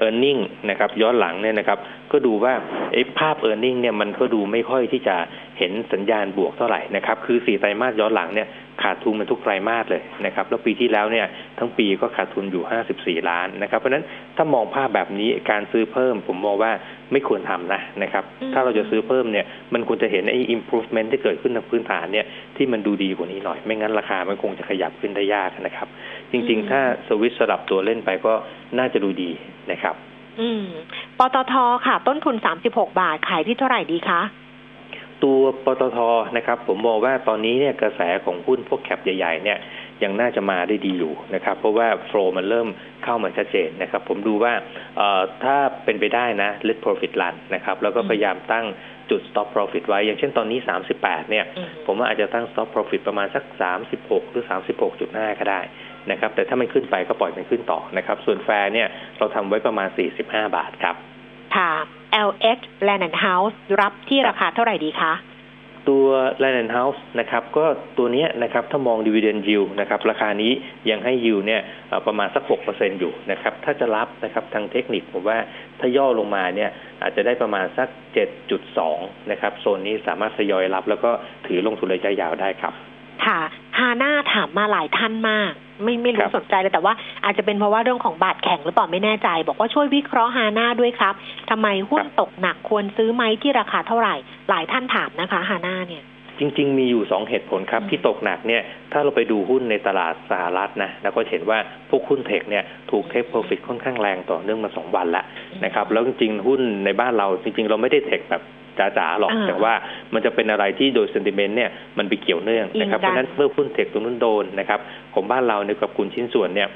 e a r n i n g นะครับย้อนหลังเนี่ยนะครับ ก็ดูว่าไอ้ภาพ e a r n i n g เนี่ยมันก็ดูไม่ค่อยที่จะเห็นสัญญาณบวกเท่าไหร่นะครับ คือสี่ไตรมาสย้อนหลังเนี่ยขาดทุนมันทุกไตรมาสเลยนะครับ แล้วปีที่แล้วเนี่ยทั้งปีก็ขาดทุนอยู่ 54 ล้านนะครับ เพราะฉะนั้นถ้ามองภาพแบบนี้การซื้อเพิ่ม ผมมองว่าไม่ควรทำนะนะครับ ถ้าเราจะซื้อเพิ่มเนี่ยมันควรจะเห็นไอ้ improvement ที่เกิดขึ้นในพื้นฐานเนี่ยที่มันดูดีกว่านี้หน่อย ไม่งั้นราคามันคงจะขยับขึ้นได้ยากนะครับ จริง ๆ ถ้าสวิตสลับตัวเล่นไปก็น่าจะดูดีนะครับ อืม ปตทค่ะ ต้นทุน36บาท ขายที่เท่าไหร่ดีคะ ตัวปตทนะครับ ผมมองว่าตอนนี้เนี่ยกระแสของหุ้นพวกแคปใหญ่ ๆ เนี่ยยังน่าจะมาได้ดีอยู่นะครับ เพราะว่าโฟล์มันเริ่มเข้ามาชัดเจนนะครับ ผมดูว่าถ้าเป็นไปได้นะ let profit run นะครับ แล้วก็พยายามตั้งจุด stop profit ไว้ อย่างเช่นตอนนี้ 38 เนี่ย ผมว่าอาจจะตั้ง stop profit ประมาณสัก 36 หรือ 36.5 ก็ได้ นะครับ แต่ถ้ามันขึ้นไปก็ปล่อยมันขึ้นต่อนะครับ ส่วนแฟร์เนี่ยเราทำไว้ประมาณ 45 บาทครับ ค่ะ LH Land and House รับที่ราคาเท่าไหร่ดีคะตัว Land and House นะครับก็ตัวนี้นะครับถ้ามอง dividend yield นะครับราคานี้ยังให้ yield เนี่ยประมาณสัก 6%อยู่นะครับถ้าจะรับนะครับทางเทคนิคผมว่าถ้าย่อลงมาเนี่ยอาจจะได้ประมาณสัก 7.2 นะครับโซนนี้สามารถทยอยรับแล้วก็ถือลงทุนระยะยาวได้ครับ ค่ะฮาน่าถามมาหลายท่านมาก ไม่ไม่รู้สนใจเลยแต่ว่าอาจจะเป็นเพราะว่าเรื่องของบาทแข็งหรือเปล่าไม่แน่ใจ บอกว่าช่วยวิเคราะห์ฮาน่าด้วยครับทำไมหุ้นตกหนักควรซื้อไหมที่ราคาเท่าไหร่ หลายท่านถามนะคะฮาน่าเนี่ย จริง ๆ มีอยู่สองเหตุผลครับ ที่ตกหนักเนี่ยถ้าเราไปดูหุ้นในตลาดสหรัฐนะแล้วก็เห็นว่าพวกหุ้นเทคเนี่ยถูกเทคโปรฟิตค่อนข้างแรงต่อเนื่องมาสองวันแล้วนะครับแล้วจริง ๆ หุ้นในบ้านเราจริง ๆ เราไม่ได้เทคแบบจ๋าๆหรอกแต่ว่ามันจะเป็นอะไรที่โดยเซนติเมนต์เนี่ยมันไปเกี่ยวเนื่องนะครับเพราะนั้นเมื่อหุ้นเทคตรงนู้นโดนนะครับของบ้านเราในกับกลุ่มชิ้นส่วนเนี่ย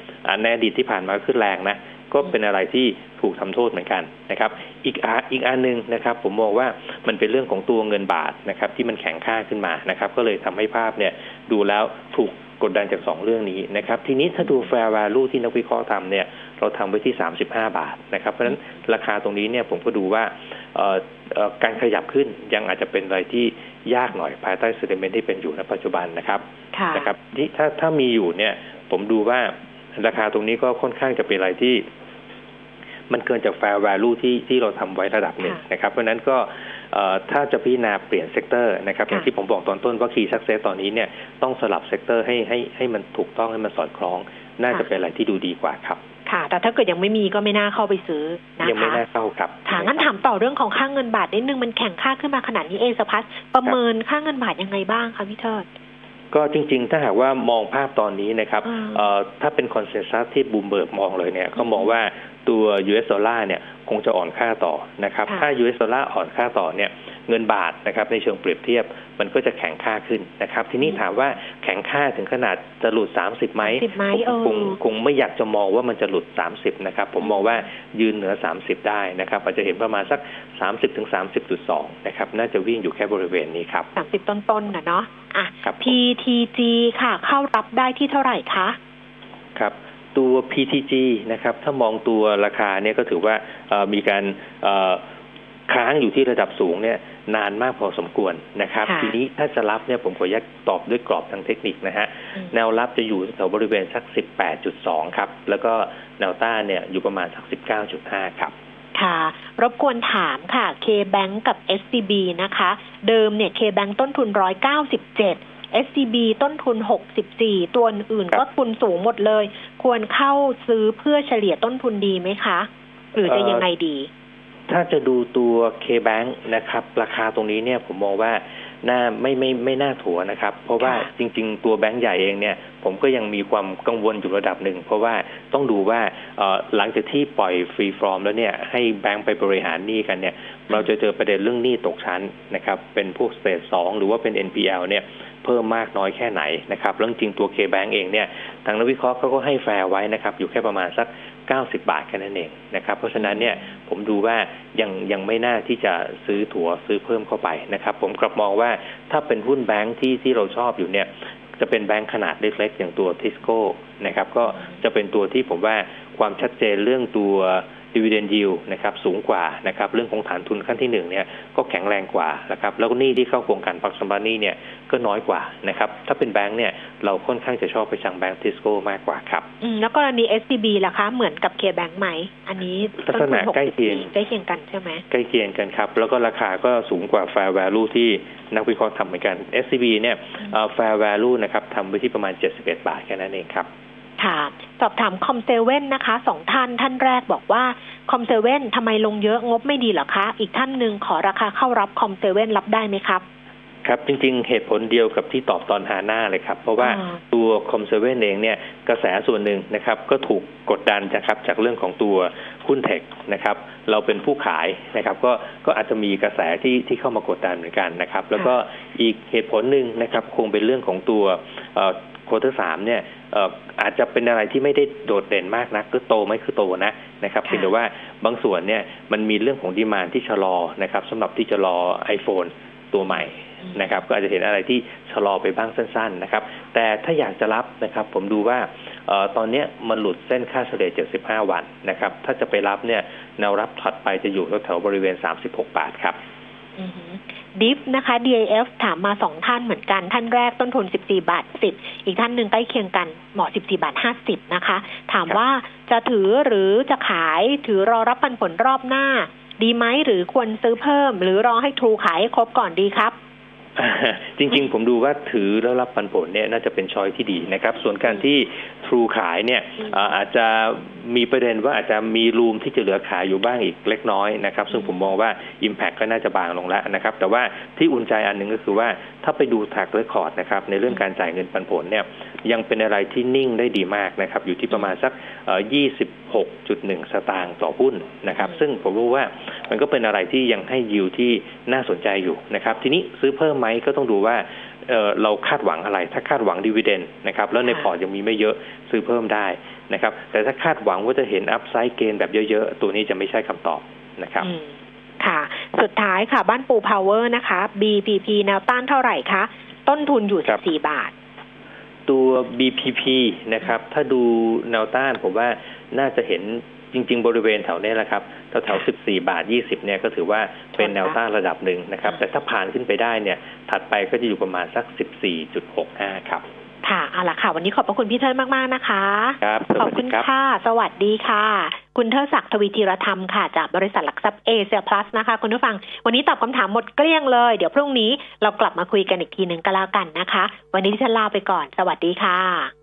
ในอดีตที่ผ่านมาขึ้นแรงนะ ก็เป็นอะไรที่ถูกทำโทษเหมือนกันนะครับ อีกออีกอันหนึ่งนะครับ ผมมองว่ามันเป็นเรื่องของตัวเงินบาทนะครับ ที่มันแข็งค่าขึ้นมานะครับ ก็เลยทำให้ภาพเนี่ยดูแล้วถูกกดดันจากสองเรื่องนี้นะครับ ทีนี้ถ้าดู fair value ที่นักวิเคราะห์ทำเนี่ยเราทำไว้ที่ 35 บาทนะครับ เพราะฉะนั้นราคาตรงนี้เนี่ยผมก็ดูว่าการขยับขึ้นยังอาจจะเป็นอะไรที่ยากหน่อยภายใต้ statement ที่เป็นอยู่ในปัจจุบันนะครับนะครับที่ถ้าถ้ามีอยู่เนี่ยผมดูว่าราคาตรงนี้ก็ค่อนข้างจะเป็นอะไรที่ มันเกินจาก fair value ที่ที่เราทำไว้ระดับหนึ่งนะครับ เพราะนั้นก็ถ้าจะพิจารณาเปลี่ยน sector นะครับอย่างที่ผมบอกตอนต้นว่า key success ตอนนี้เนี่ยต้องสลับ sector ให้ให้ให้มันถูกต้องให้มันสอดคล้อง น่าจะเป็นอะไรที่ดูดีกว่าครับค่ะ แต่ถ้าเกิดยังไม่มีก็ไม่น่าเข้าไปซื้อนะคะยังไม่น่าเข้าครับค่ะงั้นถามต่อเรื่องของค่าเงินบาทนิดนึงมันแข็งค่าขึ้นมาขนาดนี้เอเซียพลัสประเมินค่าเงินบาทยังไงบ้างคะพี่เทิด ก็จริง ๆ ถ้าหากว่ามองภาพตอนนี้นะครับถ้าเป็น consensus ที่บูมเบิร์กมองเลยเนี่ยก็มองว่าตัว US ดอลลาร์เนี่ยคงจะอ่อนค่าต่อนะครับ ถ้า US ดอลลาร์อ่อนค่าต่อเนี่ย เงินบาทนะครับในเชิงเปรียบเทียบมันก็จะแข็งค่าขึ้นนะครับ ทีนี้ถามว่าแข็งค่าถึงขนาดจะหลุดสามสิบไหมคงคงไม่อยากจะมองว่ามันจะหลุดสามสิบนะครับผมมองว่ายืนเหนือสามสิบได้นะครับอาจจะเห็นประมาณสักสามสิบถึงสามสิบจุดสองนะครับน่าจะวิ่งอยู่แค่บริเวณนี้ครับสามสิบต้นๆนะเนาะอะ PTG ค่ะเข้ารับได้ที่เท่าไหร่คะครับตัว PTG นะครับถ้ามองตัวราคาเนี่ยก็ถือว่ามีการ ค้างอยู่ที่ระดับสูงเนี่ยนานมากพอสมควรนะครับ ทีนี้ถ้าจะรับเนี่ยผมขออนุญาตตอบด้วยกรอบทางเทคนิคนะฮะแนวรับจะอยู่แถวบริเวณสัก 18.2 ครับ แล้วก็แนวต้านเนี่ยอยู่ประมาณสัก 19.5 ครับค่ะ รบกวนถามค่ะ K-Bank กับ SCB นะคะ เดิมเนี่ย K-Bank ต้นทุน 197 SCB ต้นทุน 64 ตัวอื่นก็ทุนสูงหมดเลย ควรเข้าซื้อเพื่อเฉลี่ยต้นทุนดีไหมคะ หรือจะยังไงดี ถ้าจะดูตัว K-Bank นะครับ ราคาตรงนี้เนี่ยผมมองว่าน่าไม่ไม่ไม่น่าถัวนะครับ เพราะว่าจริง ๆ ตัวแบงก์ใหญ่เองเนี่ย ผมก็ยังมีความกังวลอยู่ระดับหนึ่ง เพราะว่าต้องดูว่าหลังจากที่ปล่อย free form แล้วเนี่ยให้แบงก์ไปบริหารหนี้กันเนี่ย เราจะเจอประเด็นเรื่องหนี้ตกชั้นนะครับ เป็นพวก stage สองหรือว่าเป็น NPL เนี่ยเพิ่มมากน้อยแค่ไหนนะครับเรื่องจริงตัว K-Bank เองเนี่ยทางนักวิเคราะห์เขาก็ให้แฟร์ไว้นะครับ อยู่แค่ประมาณสัก 90 บาทแค่นั้นเองนะครับ เพราะฉะนั้นเนี่ยผมดูว่ายังยังไม่น่าที่จะซื้อถั่วซื้อเพิ่มเข้าไปนะครับ ผมกลับมองว่าถ้าเป็นหุ้นแบงค์ที่ที่เราชอบอยู่เนี่ยจะเป็นแบงค์ขนาดเล็กๆอย่างตัวทิสโก้นะครับก็จะเป็นตัวที่ผมว่าความชัดเจนเรื่องตัว ดีเวเดนยิวนะครับสูงกว่านะครับเรื่องของฐานทุนขั้นที่หนึ่งเนี่ยก็แข็งแรงกว่านะครับแล้วก็หนี้ที่เข้าโครงการพักสัมปทานเนี่ยก็น้อยกว่านะครับถ้าเป็นแบงค์เนี่ยเราค่อนข้างจะชอบไปทางแบงค์ทิสโก้มากกว่าครับอืมแล้วกรณี SCB ล่ะคะเหมือนกับเคแบงค์ไหม อันนี้ลักษณะใกล้เคียงใกล้เคียงกันใช่ไหมใกล้เคียงกันครับ แล้วก็ราคาก็สูงกว่า fair value ที่นักวิเคราะห์ทำเหมือนกัน SCB เนี่ย fair value นะครับทำไว้ที่ประมาณ 71 บาทแค่นั้นเองครับ ค่ะ สอบถามคอมเซเว่นนะคะสองท่านท่านแรกบอกว่าคอมเซเว่นทำไมลงเยอะงบไม่ดีหรอคะ อีกท่านหนึ่งขอราคาเข้ารับคอมเซเว่นรับได้ไหมครับครับจริงๆเหตุผลเดียวกับที่ตอบตอนฮานาฯเลยครับ เพราะว่าตัวคอมเซเว่นเองเนี่ยกระแสส่วนหนึ่งนะครับก็ถูกกดดันจากจากเรื่องของตัวหุ้นเทคนะครับเราเป็นผู้ขายนะครับก็ก็อาจจะมีกระแสที่ที่เข้ามากดดันเหมือนกันนะครับแล้วก็อีกเหตุผลหนึ่งนะครับคงเป็นเรื่องของตัว quarter สามเนี่ย อาจจะเป็นอะไรที่ไม่ได้โดดเด่นมากนะก็โตไหมคือโตนะนะครับเพียงแต่ว่าบางส่วนเนี่ยมันมีเรื่องของดีมานที่ชะลอนะครับสำหรับที่จะรอ iPhone ตัวใหม่นะครับก็อาจจะเห็นอะไรที่ชะลอไปบ้างสั้น ๆ นะครับ แต่ถ้าอยากจะรับนะครับ ผมดูว่าออตอนนี้มันหลุดเส้นค่าเฉลี่ย 75 วันนะครับ ถ้าจะไปรับเนี่ยแนวรับถัดไปจะอยู่แถวๆบริเวณ 36 บาทครับ ดิฟนะคะ DIF ถามมาสองท่านเหมือนกัน ท่านแรกต้นทุน 14 บาท 10 อีกท่านหนึ่งใกล้เคียงกันเหมาะ 14 บาท 50 นะคะ ถามว่าจะถือหรือจะขายถือรอรับปันผลรอบหน้า ดีไหมหรือควรซื้อเพิ่ม หรือรอให้ทรูขายให้ครบก่อนดีครับจริงๆ ผมดูว่าถือแล้วรับปันผลเนี่ยน่าจะเป็นช้อยที่ดีนะครับ ส่วนการที่ทรูขายเนี่ยอาจจะมีประเด็นว่าอาจจะมีรูมที่จะเหลือขายอยู่บ้างอีกเล็กน้อยนะครับ ซึ่งผมมองว่า Impact ก็น่าจะบางลงแล้วนะครับ แต่ว่าที่อุ่นใจอันหนึ่งก็คือว่าถ้าไปดูแท็กเรคคอร์ดนะครับในเรื่องการจ่ายเงินปันผลเนี่ยยังเป็นอะไรที่นิ่งได้ดีมากนะครับ อยู่ที่ประมาณสัก 26.1 สตางค์ต่อหุ้นนะครับ ซึ่งผมรู้ว่ามันก็เป็นอะไรที่ยังให้ยิวที่น่าสนใจอยู่นะครับ ทีนี้ซื้อเพิ่มไหมก็ต้องดูว่าเราคาดหวังอะไร ถ้าคาดหวัง dividend นะครับ แล้วในพอร์ตยังมีไม่เยอะซื้อเพิ่มได้ นะครับ แต่ถ้าคาดหวังว่าจะเห็น upside gain แบบเยอะๆ ตัวนี้จะไม่ใช่คำตอบนะครับค่ะ สุดท้ายค่ะบ้านปูพาวเวอร์นะคะ BPP แนวต้านเท่าไหร่คะ ต้นทุนอยู่สี่บาท ตัว BPP นะครับ ถ้าดูแนวต้านผมว่าน่าจะเห็นจริง ๆ บริเวณแถวนี้แหละครับแถวแถวสิบสี่บาทยี่สิบเนี่ยก็ถือว่าเป็นแนวต้านระดับหนึ่งนะครับ แต่ถ้าผ่านขึ้นไปได้เนี่ย ถัดไปก็จะอยู่ประมาณสักสิบสี่จุดหกห้าครับ ค่ะ เอาละค่ะ วันนี้ขอบพระคุณพี่เทิดมาก ๆ นะคะ ครับขอบคุณค่ะ สวัสดีค่ะ คุณเทิดศักดิ์ทวีธีรธรรมค่ะ จากบริษัทหลักทรัพย์เอเชียพลัสนะคะ คุณผู้ฟัง วันนี้ตอบคำถามหมดเกลี้ยงเลย เดี๋ยวพรุ่งนี้เรากลับมาคุยกันอีกทีหนึ่งก็แล้วกันนะคะ วันนี้ที่ฉันลาไปก่อน สวัสดีค่ะ